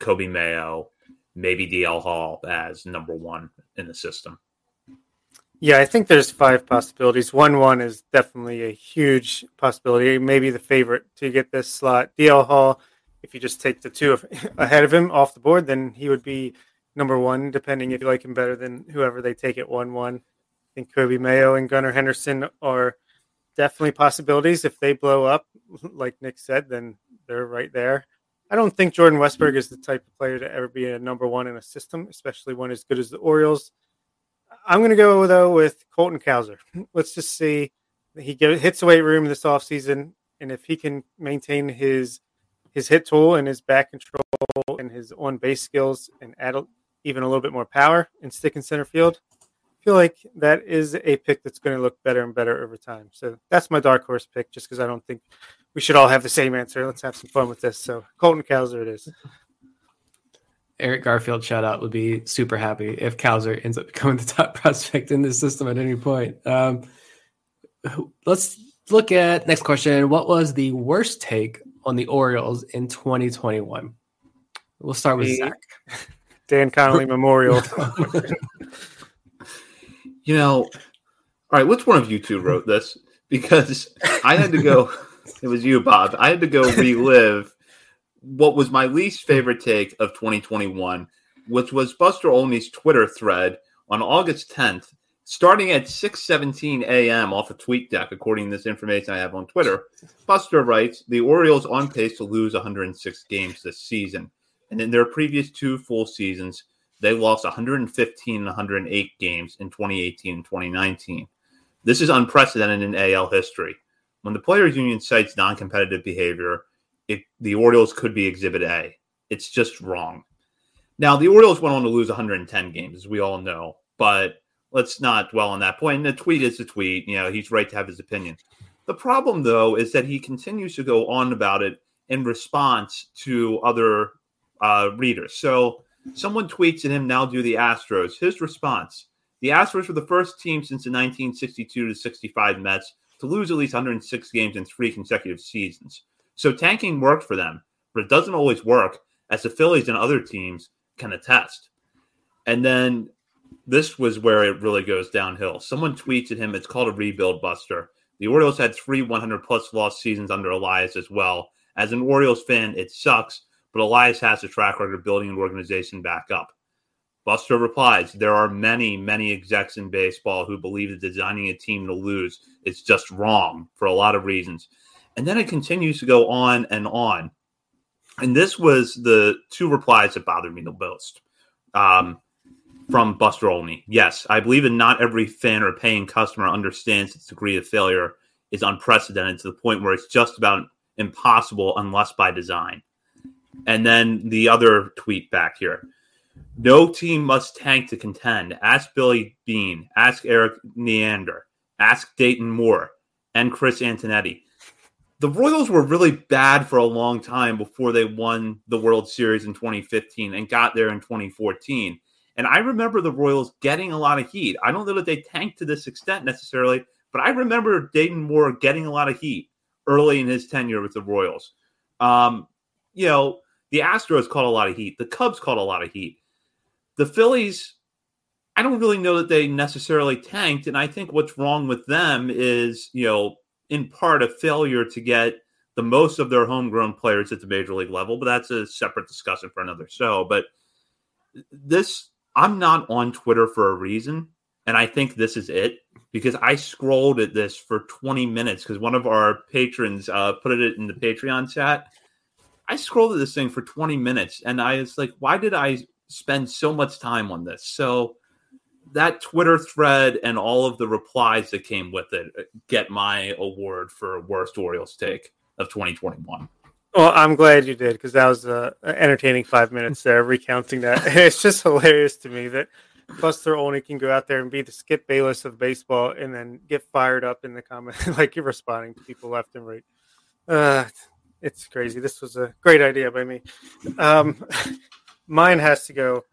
Coby Mayo, maybe DL Hall as number one in the system. Yeah, I think there's five possibilities. One one is definitely a huge possibility, maybe the favorite to get this slot. DL Hall, if you just take the two *laughs* ahead of him off the board, then he would be number one, depending if you like him better than whoever they take at one one. I think Coby Mayo and Gunnar Henderson are definitely possibilities. If they blow up, *laughs* like Nick said, then they're right there. I don't think Jordan Westburg is the type of player to ever be a number one in a system, especially one as good as the Orioles. I'm going to go though with Colton Cowser. *laughs* Let's just see he get, hits the weight room this offseason, and if he can maintain his his hit tool and his back control and his on base skills and add even a little bit more power and stick in center field. I feel like that is a pick that's going to look better and better over time. So that's my dark horse pick, just because I don't think we should all have the same answer. Let's have some fun with this. So Colton Cowser it is. Eric Garfield shout out would be super happy if Cowser ends up *laughs* becoming the top prospect in this system at any point. Um, let's look at next question. What was the worst take on the Orioles in 2021? We'll start with the, Zach. *laughs* Dan Connolly Memorial. *laughs* you know, all right, which one of you two wrote this? Because I had to go, *laughs* it was you, Bob. I had to go relive what was my least favorite take of 2021, which was Buster Olney's Twitter thread on August 10th, starting at 6:17 a.m. off a tweet deck, according to this information I have on Twitter. Buster writes, "The Orioles on pace to lose 106 games this season. And in their previous two full seasons, they lost 115 and 108 games in 2018 and 2019. This is unprecedented in AL history. When the players' union cites non-competitive behavior, it, the Orioles could be Exhibit A. It's just wrong. Now, the Orioles went on to lose 110 games, as we all know, but let's not dwell on that point. And the tweet is a tweet. You know, he's right to have his opinion. The problem, though, is that he continues to go on about it in response to other uh, readers. So someone tweets at him, now do the Astros. His response The Astros were the first team since the 1962 to 65 Mets to lose at least 106 games in three consecutive seasons. So tanking worked for them, but it doesn't always work, as the Phillies and other teams can attest. And then this was where it really goes downhill. Someone tweets at him, it's called a rebuild buster. The Orioles had three 100 plus loss seasons under Elias as well. As an Orioles fan, it sucks, but Elias has a track record of building an organization back up. Buster replies, There are many, many execs in baseball who believe that designing a team to lose is just wrong for a lot of reasons. And then it continues to go on and on. And this was the two replies that bothered me the most um, from Buster Olney. Yes, I believe that not every fan or paying customer understands its degree of failure is unprecedented to the point where it's just about impossible unless by design. And then the other tweet back here. No team must tank to contend. Ask Billy Beane. ask Erik Neander, ask Dayton Moore, and Chris Antonetti. The Royals were really bad for a long time before they won the World Series in 2015 and got there in 2014. And I remember the Royals getting a lot of heat. I don't know that they tanked to this extent necessarily, but I remember Dayton Moore getting a lot of heat early in his tenure with the Royals. Um, you know, the Astros caught a lot of heat. The Cubs caught a lot of heat. The Phillies, I don't really know that they necessarily tanked. And I think what's wrong with them is, you know, in part a failure to get the most of their homegrown players at the major league level, but that's a separate discussion for another show. But this, I'm not on Twitter for a reason. And I think this is it because I scrolled at this for 20 minutes because one of our patrons uh, put it in the Patreon chat. I scrolled this thing for 20 minutes and I was like, why did I spend so much time on this. So that Twitter thread and all of the replies that came with it uh, get my award for worst Orioles take of 2021. Well, I'm glad you did because that was uh, entertaining five minutes there recounting that. *laughs* it's just hilarious to me that Buster Olney can go out there and be the Skip Bayless of baseball and then get fired up in the comments *laughs* like you're responding to people left and right. Uh, it's crazy. This was a great idea by me. Um, *laughs* mine has to go.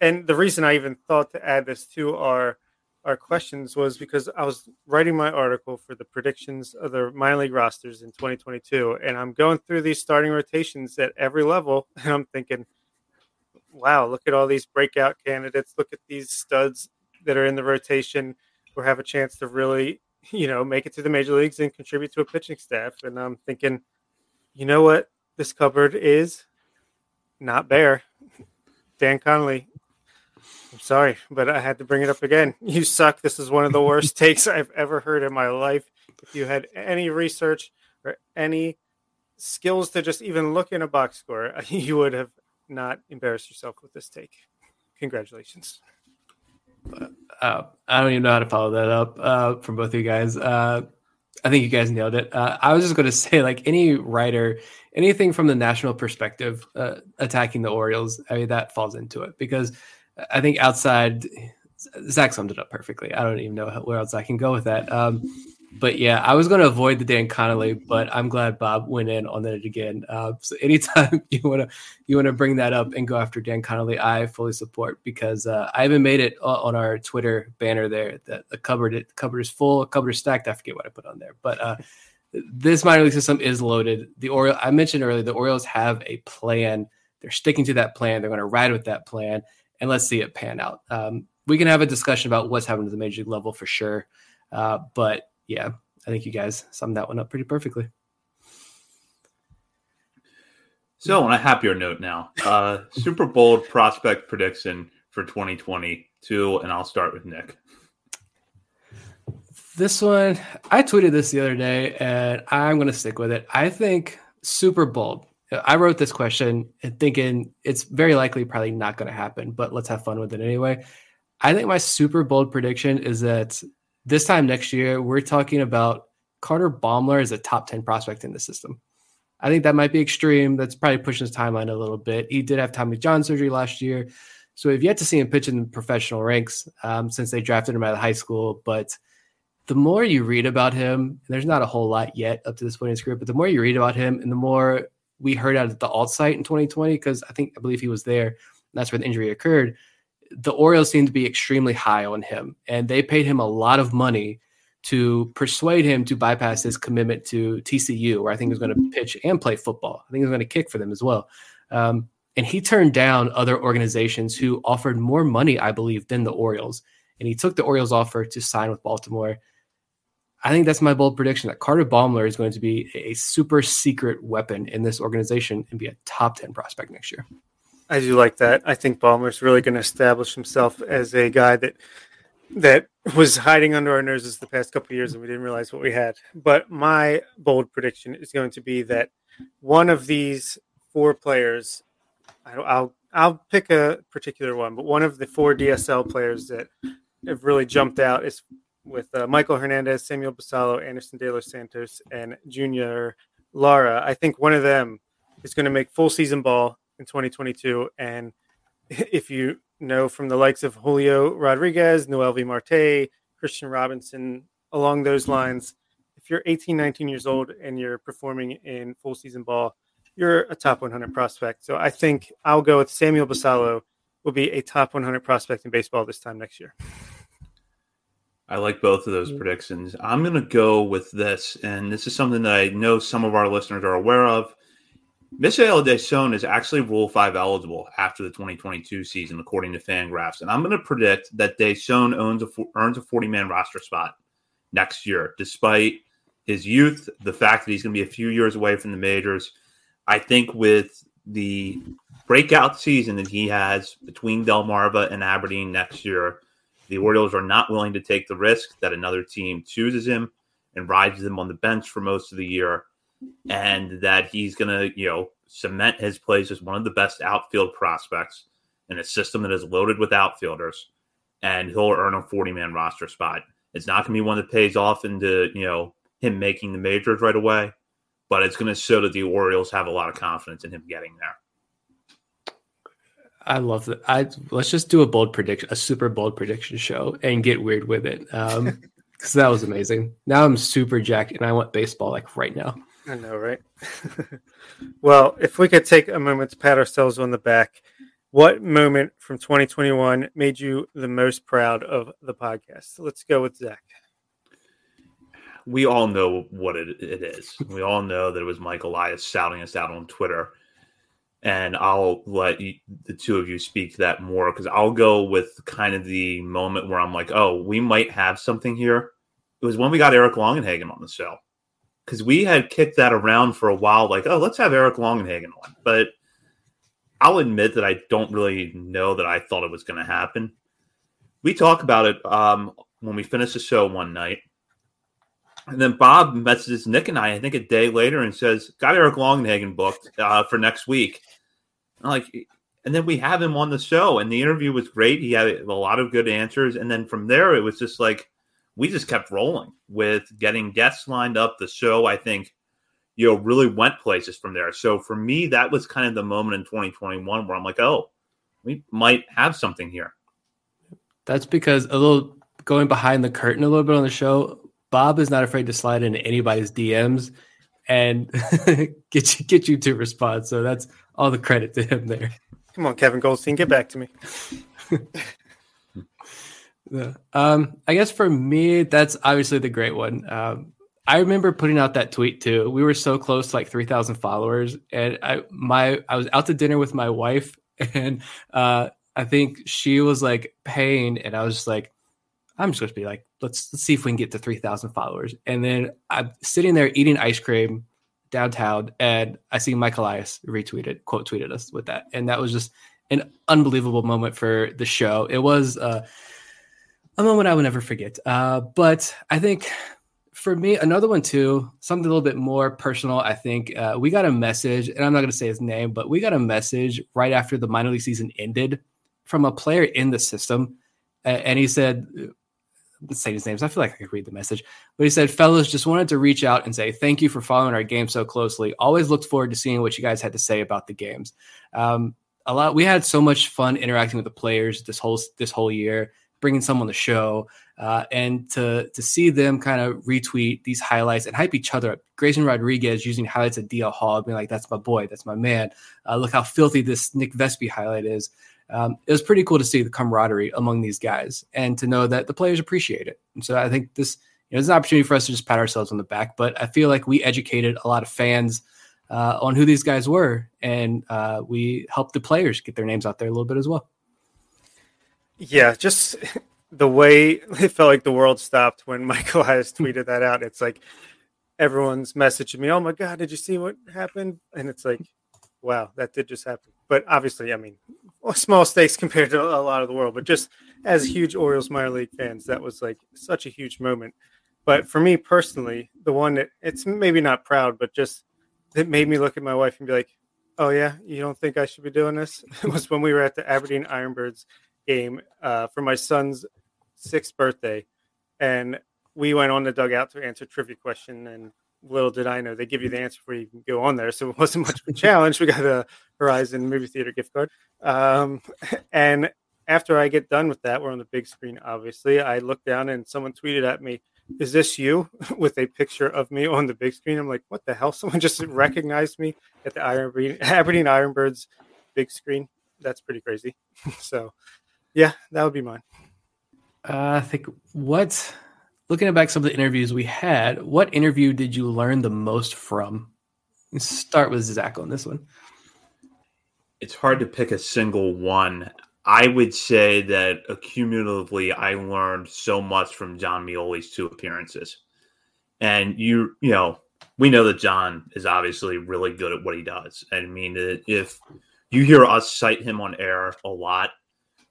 And the reason I even thought to add this to our our questions was because I was writing my article for the predictions of the minor league rosters in 2022, and I'm going through these starting rotations at every level, *laughs* and I'm thinking, wow, look at all these breakout candidates. Look at these studs that are in the rotation or have a chance to really, you know, make it to the major leagues and contribute to a pitching staff. And I'm thinking, you know what this cupboard is? Not bare. Dan Connolly, I'm sorry, but I had to bring it up again. *laughs* You suck. This is one of the worst *laughs* takes I've ever heard in my life. If you had any research or any skills to just even look in a box score, *laughs* you would have not embarrassed yourself with this take. Congratulations. Uh, I don't even know how to follow that up uh, from both of you guys. Uh, I think you guys nailed it. Uh, I was just going *laughs* to say, like any writer, anything from the national perspective, uh, attacking the Orioles, I mean, that falls into it because I think outside, Zach summed it up perfectly. I don't even know where else I can go with that. Um, but yeah, I was going to avoid the Dan Connolly, but I'm glad Bob went in on that again. Uh, so anytime *laughs* you want to you want to bring that up and go after Dan Connolly, I fully support because uh, I even made it on our Twitter banner there that the cupboard it cupboard is full, cupboard is stacked. I forget what I put on there, but uh, this minor league system is loaded. The Orioles, I mentioned earlier, the Orioles have a plan. They're sticking to that plan. They're going to ride with that plan, and let's see it pan out. Um, we can have a discussion about what's happening to the major league level for sure, uh, but yeah, I think you guys summed that one up pretty perfectly. So, on a happier note now, uh, Super Bowl prospect prediction for 2022, and I'll start with Nick. This one, I tweeted this the other day, and I'm going to stick with it. I think super bold. I wrote this question thinking it's very likely probably not going to happen, but let's have fun with it anyway. I think my super bold prediction is that this time next year, we're talking about Carter Baumler as a top 10 prospect in the system. I think that might be extreme. That's probably pushing his timeline a little bit. He did have Tommy John surgery last year. So we've yet to see him pitch in the professional ranks um, since they drafted him out of high school. But the more you read about him, there's not a whole lot yet up to this point in his career, but the more you read about him and the more we heard out at the alt site in 2020, because I think I believe he was there. That's where the injury occurred the Orioles seem to be extremely high on him, and they paid him a lot of money to persuade him to bypass his commitment to TCU, where I think he was going to pitch and play football. I think he was going to kick for them as well. Um, and he turned down other organizations who offered more money, I believe, than the Orioles. And he took the Orioles offer to sign with Baltimore. I think that's my bold prediction that Carter Baumler is going to be a super secret weapon in this organization and be a top 10 prospect next year. I do like that. I think Baumler's really going to establish himself as a guy that that was hiding under our noses the past couple years and we didn't realize what we had. But my bold prediction is going to be that one of these four players, I'll I'll pick a particular one, but one of the four DSL players that have really jumped out is with uh, Maikol Hernandez, Samuel Basallo, Anderson De Los Santos, and Junior Lara. I think one of them is going to make full season ball in 2022. And *laughs* if you know from the likes of Julio Rodriguez, Noelvi Marte, Kristian Robinson, along those lines, if you're 18, 19 years old and you're performing in full season ball, you're a top 100 prospect. So I think I'll go with Samuel Basallo will be a top 100 prospect in baseball this time next year. I like both of those predictions. I'm going to go with this, and this is something that I know some of our listeners are aware of. Mishael Deson is actually Rule 5 eligible after the 2022 season, according to Fangraphs. And I'm going to predict that Deson owns a, earns a 40 man roster spot next year, despite his youth, the fact that he's going to be a few years away from the majors. I think with the breakout season that he has between Delmarva and Aberdeen next year, the Orioles are not willing to take the risk that another team chooses him and rides him on the bench for most of the year, and that he's going to, you know, cement his place as one of the best outfield prospects in a system that is loaded with outfielders, and he'll earn a 40 man roster spot. It's not going to be one that pays off into, you know, him making the majors right away, but it's going to show that the Orioles have a lot of confidence in him getting there. I love that. I let's just do a bold prediction, a super bold prediction show, and get weird with it. Um, *laughs* because that was amazing. Now I'm super jacked, and I want baseball like right now. I know, right? *laughs* well, if we could take a moment to pat ourselves on the back, what moment from 2021 made you the most proud of the podcast? Let's go with Zach. We all know what it, it is. We all know that it was Mike Elias shouting us out on Twitter and I'll let you, the two of you speak to that more because I'll go with kind of the moment where I'm like, oh, we might have something here. It was when we got Eric Longenhagen on the show because we had kicked that around for a while, like, oh, let's have Eric Longenhagen on. But I'll admit that I don't really know that I thought it was going to happen. We talk about it um, when we finish the show one night. And then Bob messages Nick and I, I think a day later, and says, "Got Eric Longenhagen booked uh, for next week." like, and then we have him on the show, and the interview was great. He had a lot of good answers, and then from there, it was just like we just kept rolling with getting guests lined up. The show, I think, you know, really went places from there. So for me, that was kind of the moment in 2021 where I'm like, oh, we might have something here. That's because a little going behind the curtain a little bit on the show. Bob is not afraid to slide into anybody's DMs and *laughs* get you get you to respond. So that's all the credit to him there. Come on, Kevin Goldstein, get back to me. *laughs* um, I guess for me, that's obviously the great one. Um, I remember putting out that tweet too. We were so close to like three thousand followers, and I my I was out to dinner with my wife, *laughs* and uh, I think she was like paying, and I was just like, I'm just going to be like, let's let's see if we can get to three thousand followers. And then I'm sitting there eating ice cream downtown, and I see Mike Elias retweeted, quote tweeted us with that, and that was just an unbelievable moment for the show. It was uh, a moment I will never forget. Uh, but I think for me, another one too, something a little bit more personal. I think uh, we got a message, and I'm not going to say his name, but we got a message right after the minor league season ended from a player in the system, and he said say his names. I feel like I could read the message, but he said, "Fellas, just wanted to reach out and say thank you for following our game so closely. Always looked forward to seeing what you guys had to say about the games. Um, a lot. We had so much fun interacting with the players this whole this whole year, bringing some on the show, uh, and to to see them kind of retweet these highlights and hype each other up. Grayson Rodriguez using highlights of DL Hall, being like, "That's my boy, that's my man. Uh, look how filthy this Nick Vespi highlight is." Um, it was pretty cool to see the camaraderie among these guys and to know that the players appreciate it. And so I think this you know, it's an opportunity for us to just pat ourselves on the back. But I feel like we educated a lot of fans uh, on who these guys were, and uh, we helped the players get their names out there a little bit as well. Yeah, just *laughs* the way *laughs* it felt like the world stopped when *laughs* Michael Elias tweeted that out. It's like everyone's messaging me, "Oh my god, did you see what happened?" And it's like, wow, that did just happen. But obviously, I mean, small stakes compared to a lot of the world. But just as huge Orioles minor league fans, that was like such a huge moment. But for me personally, the one that it's maybe not proud, but just that made me look at my wife and be like, "Oh yeah, you don't think I should be doing this?" Was when we were at the Aberdeen Ironbirds game uh, for my son's sixth birthday, and we went on the dugout to answer trivia question. And little did I know they give you the answer before you can go on there, so it wasn't much of a challenge. We got a Horizon movie theater gift card, um, *laughs* and after I get done with that, we're on the big screen. Obviously, I look down and someone tweeted at me is this you *laughs* with a picture of me on the big screen? I'm like, what the hell? *laughs* Someone just recognized me at the Iron Aberdeen Ironbirds big screen. That's pretty crazy. so, yeah, that would be mine. Uh, I think what, looking back some of the interviews we had, what interview did you learn the most from? Let's start with Zach on this one. It's hard to pick a single one. I would say that accumulatively, I learned so much from Jon Meoli's two appearances. And you, you know, we know that John is obviously really good at what he does. I mean, if you hear us cite him on air a lot,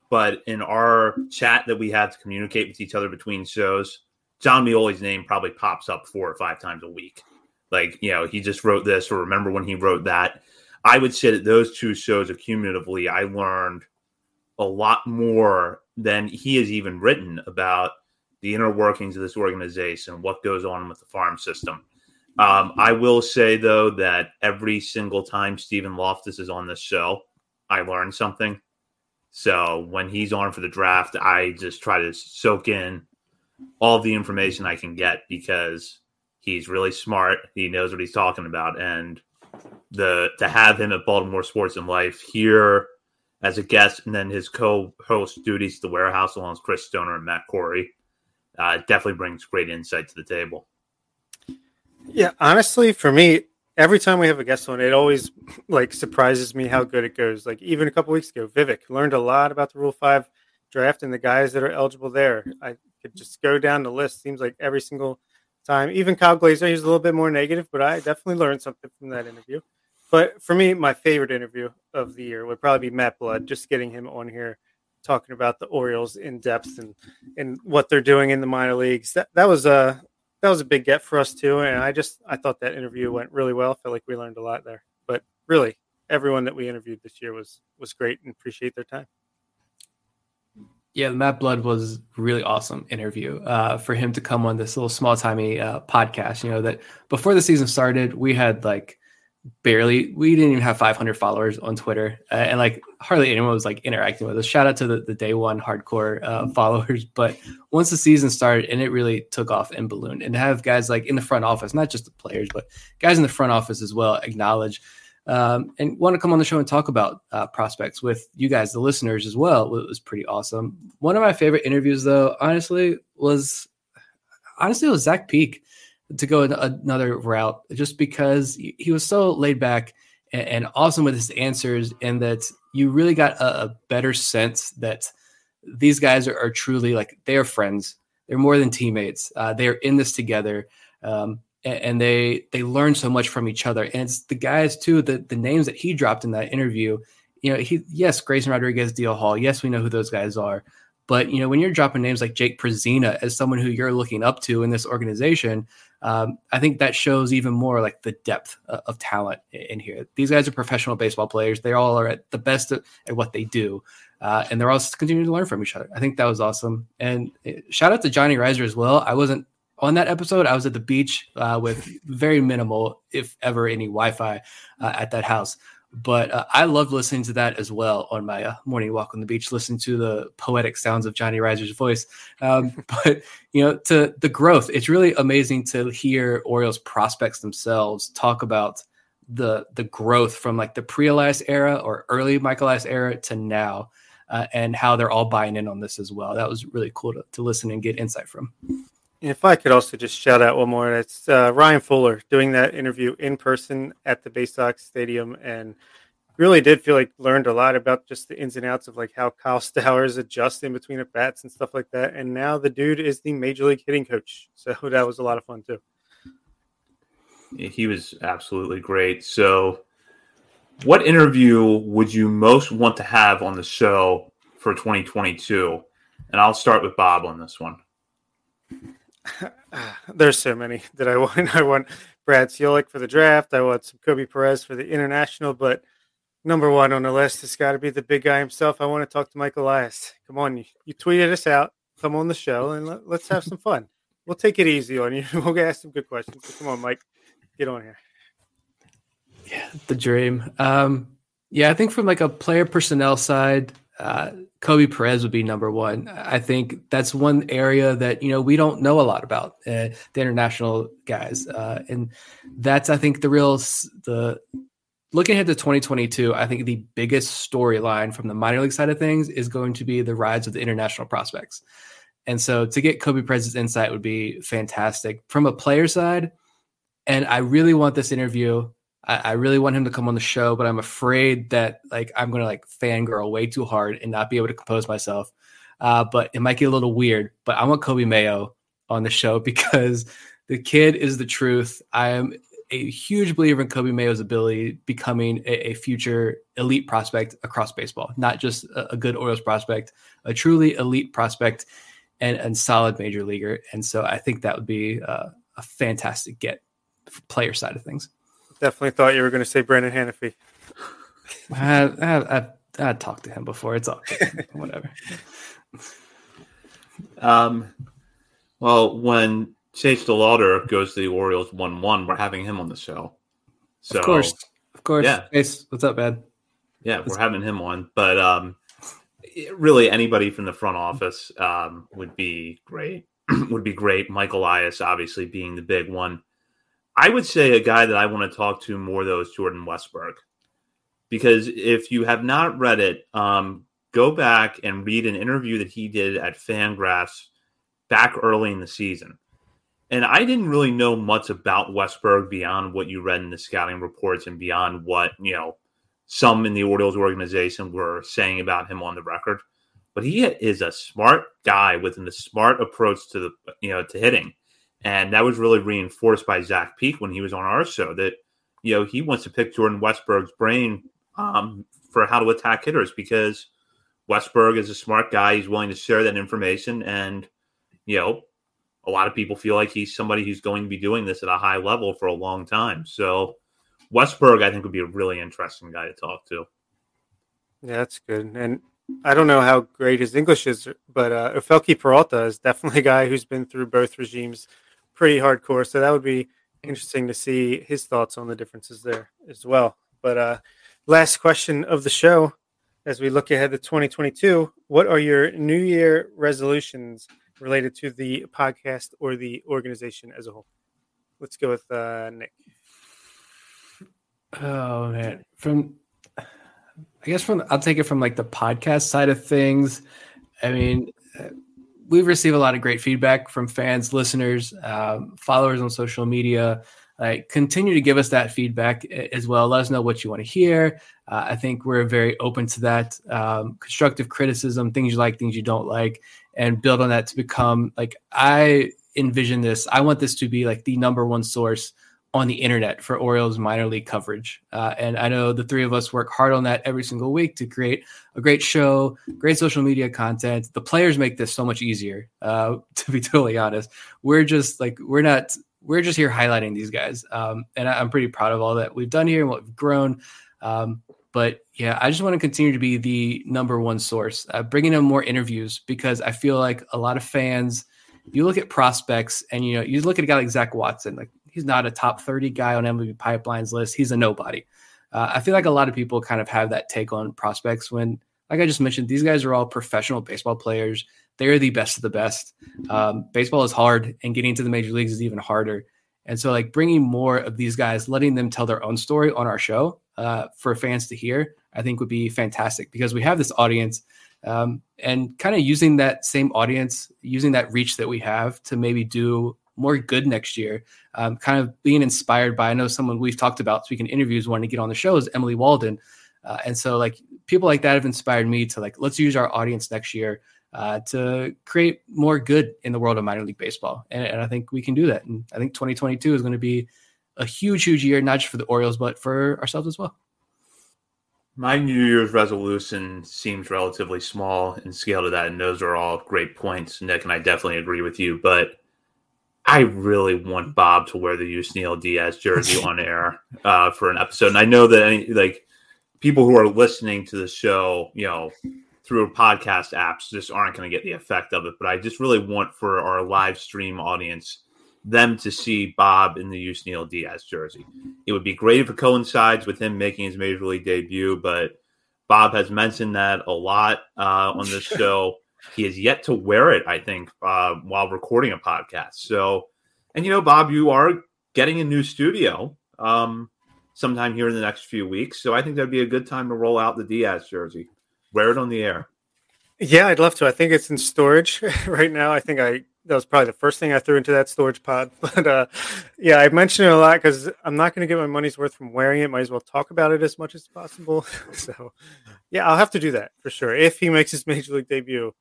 but in our chat that we have to communicate with each other between shows, Jon Meoli's name probably pops up four or five times a week. Like, you know, he just wrote this or remember when he wrote that. I would say that those two shows accumulatively, I learned – a lot more than he has even written about the inner workings of this organization, what goes on with the farm system. Um, I will say though that every single time Stephen Loftus is on this show, I learn something. So when he's on for the draft, I just try to soak in all the information I can get because he's really smart. He knows what he's talking about, and the to have him at Baltimore Sports and Life here as a guest, and then his co-host duties, the warehouse, along with Chris Stoner and Matt Corey, uh, definitely brings great insight to the table. Yeah, honestly, for me, every time we have a guest on, it always like surprises me how good it goes. Like even a couple weeks ago, Vivek learned a lot about the Rule Five draft and the guys that are eligible there. I could just go down the list. Seems like every single time, even Kyle Glaser, he's a little bit more negative, but I definitely learned something from that interview. But for me, my favorite interview of the year would probably be Matt Blood. Just getting him on here, talking about the Orioles in depth and and what they're doing in the minor leagues. That that was a that was a big get for us too. And I just I thought that interview went really well. I felt like we learned a lot there. But really, everyone that we interviewed this year was was great and appreciate their time. Yeah, Matt Blood was really awesome interview uh, for him to come on this little small timey uh, podcast. You know that before the season started, we had like barely we didn't even have 500 followers on twitter uh, and like hardly anyone was like interacting with us. Shout out to the, the day one hardcore uh, mm-hmm. followers but once the season started and it really took off and ballooned and to have guys like in the front office not just the players but guys in the front office as well acknowledge um, and want to come on the show and talk about uh, prospects with you guys the listeners as well it was pretty awesome. One of my favorite interviews though honestly was honestly it was zach peek to go another route just because he was so laid back and awesome with his answers and that you really got a, better sense that these guys are, are, truly like they are friends. They're more than teammates. Uh, they're in this together um, and, they they learn so much from each other. And it's the guys too the, the names that he dropped in that interview you know he yes grayson rodriguez DL hall yes we know who those guys are but you know when you're dropping names like jake Przina as someone who you're looking up to in this organization um, I think that shows even more like the depth of, talent in here. These guys are professional baseball players. They all are at the best at, at what they do. Uh, and they're all continuing to learn from each other. I think that was awesome. And uh, shout out to Johnny Rizer as well. I wasn't on that episode. I was at the beach uh, with very minimal, if ever, any Wi Fi uh, at that house. But uh, I love listening to that as well on my uh, morning walk on the beach, listening to the poetic sounds of Johnny Rizer's voice. Um, *laughs* but, you know, to the growth, it's really amazing to hear Orioles prospects themselves talk about the the growth from like the pre Elias era or early Michael Elias era to now. uh, and how they're all buying in on this as well. That was really cool to, to listen and get insight from. If I could also just shout out one more, it's uh, Ryan Fuller doing that interview in person at the Bay Sox Stadium, and really did feel like learned a lot about just the ins and outs of like how Kyle *laughs* Stowers is adjusting between the bats and stuff like that. And now the dude is the major league hitting coach, so *laughs* that was a lot of fun too. He was absolutely great. So, what interview would you most want to have on the show for 2022? And I'll start with Bob on this one. *laughs* There's so many that I *laughs* want. I want Brad Ciolek for the draft. I want some Koby Perez for the international. But number one on the list has got to be the big guy himself. I want to talk to Mike Elias. Come on, you, you tweeted us out. Come on the show and let, us have some fun. We'll take it easy on you. *laughs* We'll ask some good questions. So come on, Mike, get on here. Yeah, the dream. Um, yeah, I think from like a player personnel side, uh, Koby Perez would be number one. I think that's one area that you know we don't know a lot about uh, the international guys, uh, and that's I think the real the looking ahead to 2022. I think the biggest storyline from the minor league side of things is going to be the rise of the international prospects, and so to get Koby Perez's insight would be fantastic from a player side. And I really want this interview I, I, really want him to come on the show, but I'm afraid that like I'm gonna like fangirl way too hard and not be able to compose myself. Uh, but it might get a little weird. But I want Coby Mayo on the show *laughs* because the kid is the truth. I am a huge believer in Coby Mayo's ability becoming a, a future elite prospect across baseball, not just a, a, good Orioles prospect, a truly elite prospect and, and solid major leaguer. And so I think that would be uh, a fantastic get player side of things. Definitely thought you were going to say Brandon Hanifee. I, I, I, I talked to him before. It's all good. *laughs* Whatever. Um, well, when Chase DeLauter goes to the Orioles 1 1, we're having him on the show. So, of course. Of course. Yeah. Chase, what's up, man? Yeah, we're having him on. But um, really, anybody from the front office um, would be great. *clears throat* would be great. Michael Elias, obviously, being the big one. I would say a guy that I want to talk to more though is Jordan Westburg, because if you have not read it, um, go back and read an interview that he did at Fangraphs back early in the season. And I didn't really know much about Westburg beyond what you read in the scouting reports and beyond what you know some in the Orioles organization were saying about him on the record. But he is a smart guy with a smart approach to the you know to hitting. And that was really reinforced by Zach Peek when he was on our show that, you know, he wants to pick Jordan Westburg's brain um, for how to attack hitters because Westburg is a smart guy. He's willing to share that information. And, you know, a lot of people feel like he's somebody who's going to be doing this at a high level for a long time. So Westburg, I think, would be a really interesting guy to talk to. Yeah, that's good. And I don't know how great his English is, but uh, Ofelky Peralta is definitely a guy who's been through both regimes pretty hardcore. So that would be interesting to see his thoughts on the differences there as well. But uh, last question of the show as we look ahead to 2022, what are your New Year resolutions related to the podcast or the organization as a whole? Let's go with uh, Nick. Oh man, from I guess from I'll take it from like the podcast side of things. I mean, we've received a lot of great feedback from fans, listeners, um, followers on social media. Uh, continue to give us that feedback as well. Let us know what you want to hear. Uh, I think we're very open to that. Um, constructive criticism, things you like, things you don't like, and build on that to become like I envision this. I want this to be like the number one source on the internet for Orioles minor league coverage. Uh, and I know the three of us work hard on that every single week to create a great show, great social media content. The players make this so much easier, uh, *laughs* to be totally honest. We're just like, we're not, we're just here highlighting these guys. Um, and I, am pretty proud of all that we've done here and what we've grown. Um, but yeah, I just want to continue to be the number one source, uh, bringing in more interviews because I feel like a lot of fans, you look at prospects and you know you look at a guy like Zach Watson, like he's not a top 30 guy on MLB pipelines list. He's a nobody. Uh, I feel like a lot of people kind of have that take on prospects when, like I just mentioned, these guys are all professional baseball players. They're the best of the best. Um, baseball is hard, and getting to the major leagues is even harder. And so, like bringing more of these guys, letting them tell their own story on our show uh, for fans to hear, I think would be fantastic because we have this audience um, and kind of using that same audience, using that reach that we have to maybe do more good next year. Um, kind of being inspired by, I know someone we've talked about speaking interviews wanting to get on the show is Emily Walden. Uh, and so like people like that have inspired me to like, let's use our audience next year uh, to create more good in the world of minor league baseball. And, and I think we can do that. And I think 2022 is going to be a huge, huge year, not just for the Orioles, but for ourselves as well. My New Year's resolution seems relatively small in scale to that, and those are all great points, Nick, and I definitely agree with you. But I really want Bob to wear the Yusniel Diaz jersey on air uh, for an episode. And I know that any like people who are listening to the show, you know, through podcast apps just aren't going to get the effect of it. But I just really want for our live stream audience them to see Bob in the Yusniel Diaz jersey. It would be great if it coincides with him making his major league debut, but Bob has mentioned that a lot uh, on this *laughs* show. He has yet to wear it, I think, uh, while recording a podcast. So, and you know, Bob, you are getting a new studio um, sometime here in the next few weeks. So I think that'd be a good time to roll out the Diaz jersey, wear it on the air. Yeah, I'd love to. I think it's in storage *laughs* right now. I think I that was probably the first thing I threw into that storage pod. *laughs* But uh, yeah, I mentioned it a lot because I'm not going to get my money's worth from wearing it. Might as well talk about it as much as possible. *laughs* so yeah, I'll have to do that for sure. If he makes his major league debut,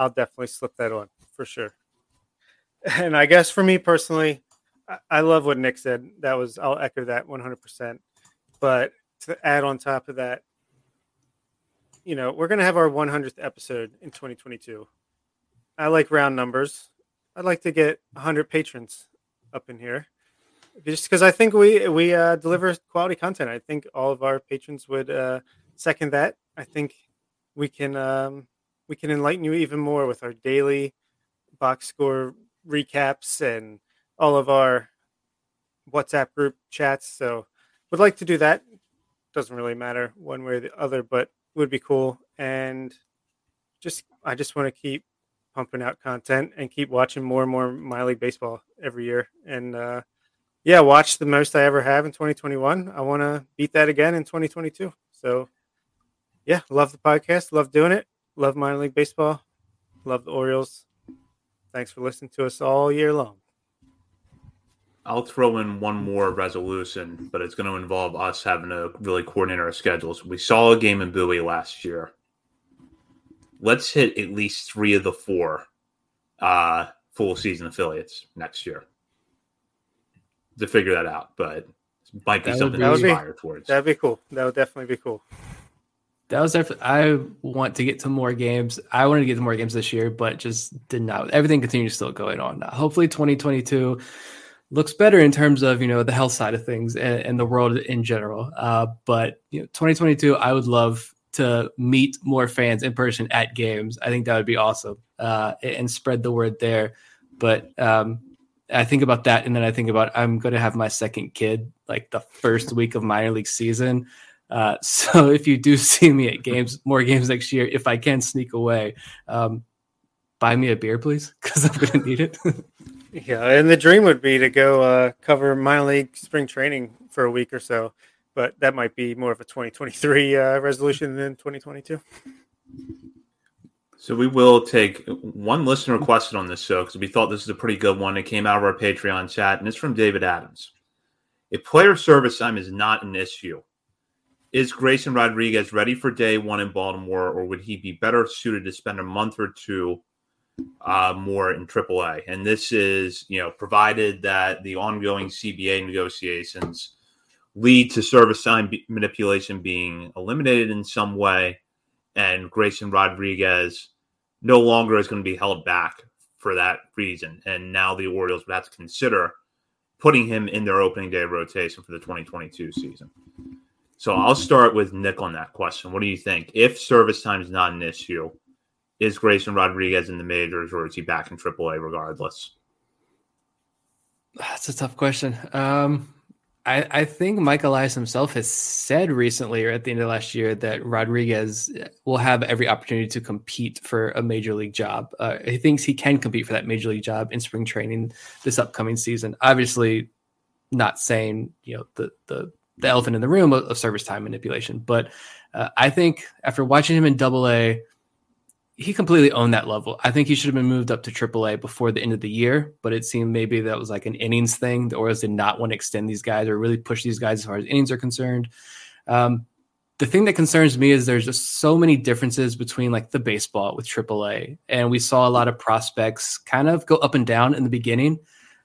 I'll definitely slip that on for sure. And I guess for me personally, I, I love what Nick said. That was I'll echo that 100%. But to add on top of that, you know, we're going to have our 100th episode in 2022. I like round numbers. I'd like to get 100 patrons up in here, just because I think we we uh, deliver quality content. I think all of our patrons would uh, second that. I think we can um, we can enlighten you even more with our daily box score recaps and all of our WhatsApp group chats. So, would like to do that. Doesn't really matter one way or the other, but would be cool. And just I just want to keep pumping out content and keep watching more and more minor league baseball every year. And uh, yeah, watch the most I ever have in 2021. I want to beat that again in 2022. So yeah, love the podcast, love doing it, love minor league baseball, love the Orioles. Thanks for listening to us all year long. I'll throw in one more resolution, but it's going to involve us having to really coordinate our schedules. We saw a game in Bowie last year. Let's hit at least three of the four uh, full season affiliates next year to figure that out. But it might be that something to aspire towards. That'd be cool. That would definitely be cool. That was definitely. I want to get to more games. I wanted to get to more games this year, but just did not. Everything continues still going on. Hopefully, 2022 looks better in terms of you know the health side of things and, and the world in general. Uh, but you know, 2022, I would love to meet more fans in person at games. I think that would be awesome uh, and spread the word there. But um, I think about that, and then I think about I'm going to have my second kid like the first week of minor league season. Uh, *laughs* so if you do see me at games, more games next year, if I can sneak away, um, buy me a beer, please, *laughs* because I'm going to need it. *laughs* Yeah, and the dream would be to go uh, cover minor league spring training for a week or so, but that might be more of a 2023 uh, resolution than 2022. So we will take one listener question on this show because we thought this is a pretty good one. It came out of our Patreon chat, and it's from David Adams. If player service time is not an issue, is Grayson Rodriguez ready for day one in Baltimore, or would he be better suited to spend a month or two uh, more in AAA. And this is, you know, provided that the ongoing CBA negotiations lead to service time manipulation being eliminated in some way, and Grayson Rodriguez no longer is going to be held back for that reason. And now the Orioles would have to consider putting him in their opening day rotation for the 2022 season. So I'll start with Nick on that question. What do you think? If service time is not an issue, is Grayson Rodriguez in the majors or is he back in AAA regardless? That's a tough question. Um, I, I think Mike Elias himself has said recently or at the end of last year that Rodriguez will have every opportunity to compete for a major league job. Uh, he thinks he can compete for that major league job in spring training this upcoming season. Obviously, not saying you know the the the elephant in the room of, of service time manipulation, but uh, I think after watching him in Double A he completely owned that level. I think he should have been moved up to AAA before the end of the year, but it seemed maybe that was like an innings thing. The Orioles did not want to extend these guys or really push these guys as far as innings are concerned. Um, the thing that concerns me is there's just so many differences between like the baseball with AAA, and we saw a lot of prospects kind of go up and down in the beginning.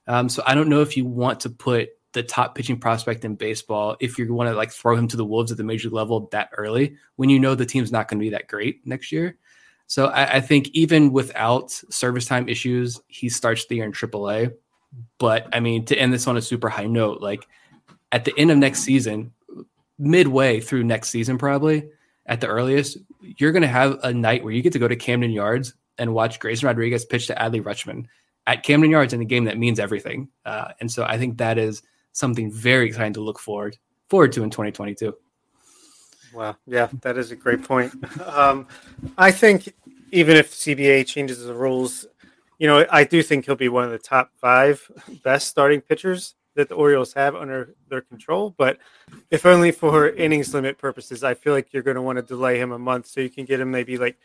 Um, so I don't know if you want to put the top pitching prospect in baseball if you want to like throw him to the wolves at the major level that early when you know the team's not going to be that great next year. So I, I, think even without service time issues, he starts the year in AAA. But I mean, to end this on a super high note, like at the end of next season, midway through next season, probably at the earliest, you're going to have a night where you get to go to Camden Yards and watch Grayson Rodriguez pitch to Adley Rutschman at Camden Yards in a game that means everything. Uh, and so I think that is something very exciting to look forward forward to in 2022. Wow. Yeah, that is a great point. *laughs* Um, I think even if CBA changes the rules, you know, I do think he'll be one of the top five best starting pitchers that the Orioles have under their control. But if only for innings limit purposes, I feel like you're going to want to delay him a month so you can get him maybe like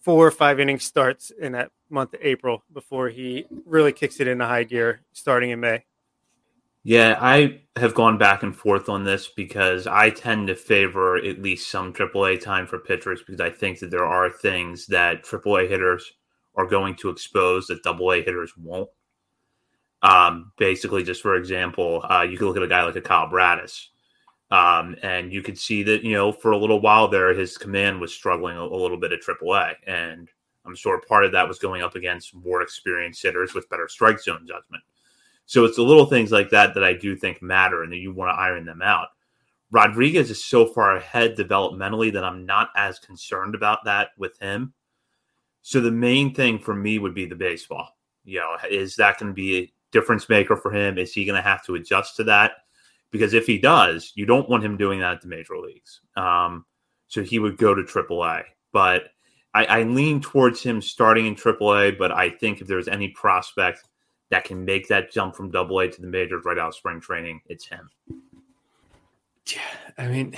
four or five inning starts in that month of April before he really kicks it into high gear starting in May. Yeah, I have gone back and forth on this because I tend to favor at least some AAA time for pitchers because I think that there are things that AAA hitters are going to expose that AA hitters won't. Um, basically, just for example, uh, you could look at a guy like a Kyle Bradish, um, and you could see that you know for a little while there, his command was struggling a, a little bit at AAA, and I'm sure part of that was going up against more experienced hitters with better strike zone judgment. So it's the little things like that that I do think matter and that you want to iron them out. Rodriguez is so far ahead developmentally that I'm not as concerned about that with him. So the main thing for me would be the baseball. You know, is that going to be a difference maker for him? Is he going to have to adjust to that? Because if he does, you don't want him doing that at the major leagues. Um, so he would go to AAA. But I, I lean towards him starting in AAA. But I think if there's any prospect that can make that jump from double A to the majors right out of spring training, it's him. Yeah, I mean,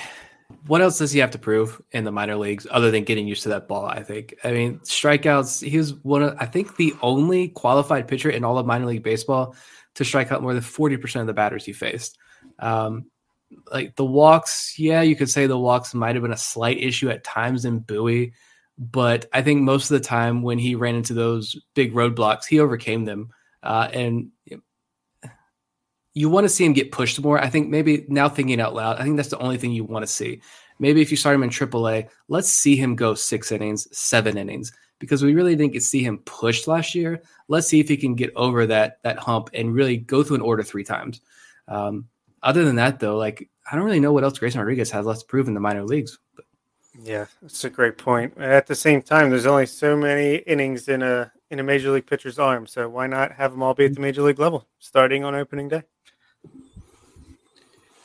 what else does he have to prove in the minor leagues other than getting used to that ball? I think. I mean, strikeouts. He was one of, I think, the only qualified pitcher in all of minor league baseball to strike out more than forty percent of the batters he faced. Um, like the walks, yeah, you could say the walks might have been a slight issue at times in Bowie, but I think most of the time when he ran into those big roadblocks, he overcame them. Uh, and you want to see him get pushed more. I think maybe now thinking out loud, I think that's the only thing you want to see. Maybe if you start him in AAA, let's see him go six innings, seven innings, because we really didn't see him pushed last year. Let's see if he can get over that that hump and really go through an order three times. Um, other than that, though, like I don't really know what else Grayson Rodriguez has left to prove in the minor leagues. But. Yeah, that's a great point. At the same time, there's only so many innings in a in a major league pitcher's arm. So why not have them all be at the major league level starting on opening day?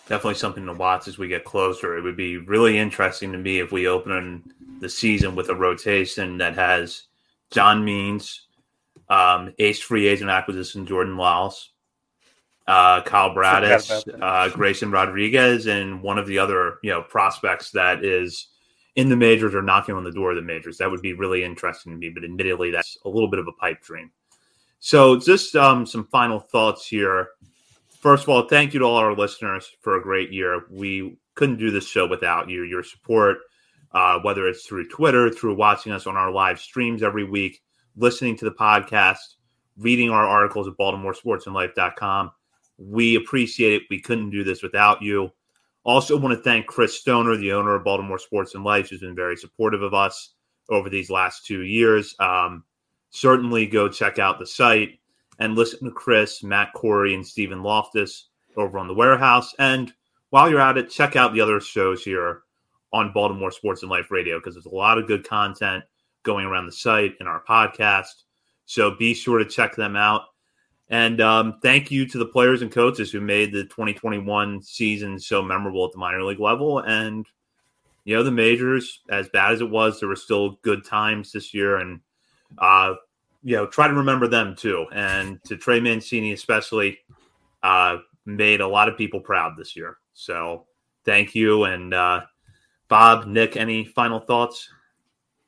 Definitely something to watch as we get closer. It would be really interesting to me if we open the season with a rotation that has John Means, um, ace free agent acquisition Jordan Lyles, uh, Kyle Bradish, uh, Grayson Rodriguez, and one of the other you know prospects that is in the majors or knocking on the door of the majors. That would be really interesting to me, but admittedly, that's a little bit of a pipe dream. So, just um, some final thoughts here. First of all, thank you to all our listeners for a great year. We couldn't do this show without you. Your support, uh, whether it's through Twitter, through watching us on our live streams every week, listening to the podcast, reading our articles at BaltimoreSportsAndLife.com. We appreciate it. We couldn't do this without you. Also, want to thank Chris Stoner, the owner of Baltimore Sports and Life, who's been very supportive of us over these last two years. Um, certainly go check out the site and listen to Chris, Matt Corey, and Stephen Loftus over on the warehouse. And while you're at it, check out the other shows here on Baltimore Sports and Life Radio because there's a lot of good content going around the site and our podcast. So be sure to check them out. And um, thank you to the players and coaches who made the 2021 season so memorable at the minor league level. And, you know, the majors, as bad as it was, there were still good times this year. And, uh, you know, try to remember them too. And to Trey Mancini, especially, uh, made a lot of people proud this year. So thank you. And, uh, Bob, Nick, any final thoughts?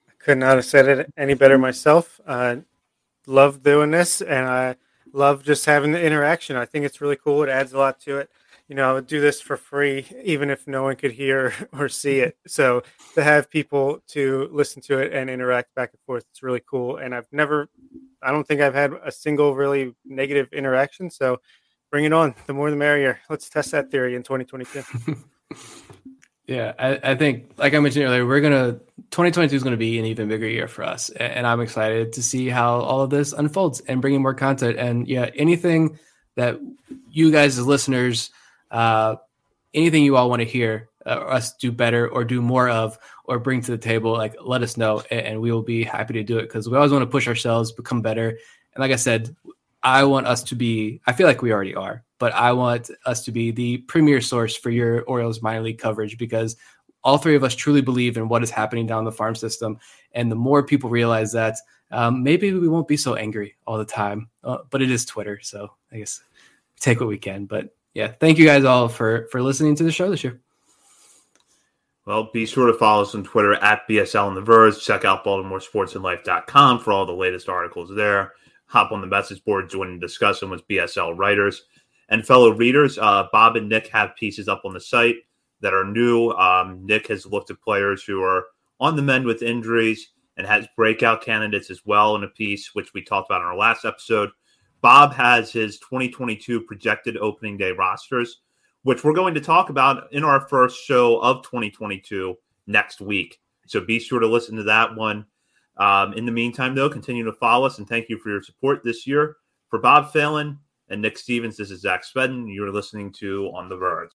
I could not have said it any better myself. Uh, love doing this, and I love just having the interaction. I think it's really cool. It adds a lot to it. You know, I would do this for free, even if no one could hear *laughs* or see it. So to have people to listen to it and interact back and forth, it's really cool. And I've never, I don't think I've had a single really negative interaction. So bring it on. The more the merrier. Let's test that theory in 2022. *laughs* Yeah, I, I, think, like I mentioned earlier, we're gonna 2022 is gonna be an even bigger year for us, and I'm excited to see how all of this unfolds and bringing more content. And yeah, anything that you guys as listeners, uh, anything you all want to hear uh, us do better or do more of or bring to the table, like let us know, and, and we will be happy to do it because we always want to push ourselves, become better. And like I said, I want us to be. I feel like we already are but I want us to be the premier source for your Orioles minor league coverage because all three of us truly believe in what is happening down the farm system. And the more people realize that, um, maybe we won't be so angry all the time. Uh, but it is Twitter, so I guess take what we can. But yeah, thank you guys all for for listening to the show this year. Well, be sure to follow us on Twitter at BSL and the Verge. Check out BaltimoreSportsAndLife.com for all the latest articles there. Hop on the message board, join the discussion with BSL writers and fellow readers. Uh, Bob and Nick have pieces up on the site that are new. Um, Nick has looked at players who are on the mend with injuries and has breakout candidates as well in a piece, which we talked about in our last episode. Bob has his 2022 projected opening day rosters, which we're going to talk about in our first show of 2022 next week. So be sure to listen to that one. Um, in the meantime, though, continue to follow us and thank you for your support this year. For Bob Phelan, and Nick Stevens. This is Zach Spedden. You're listening to On the Verge.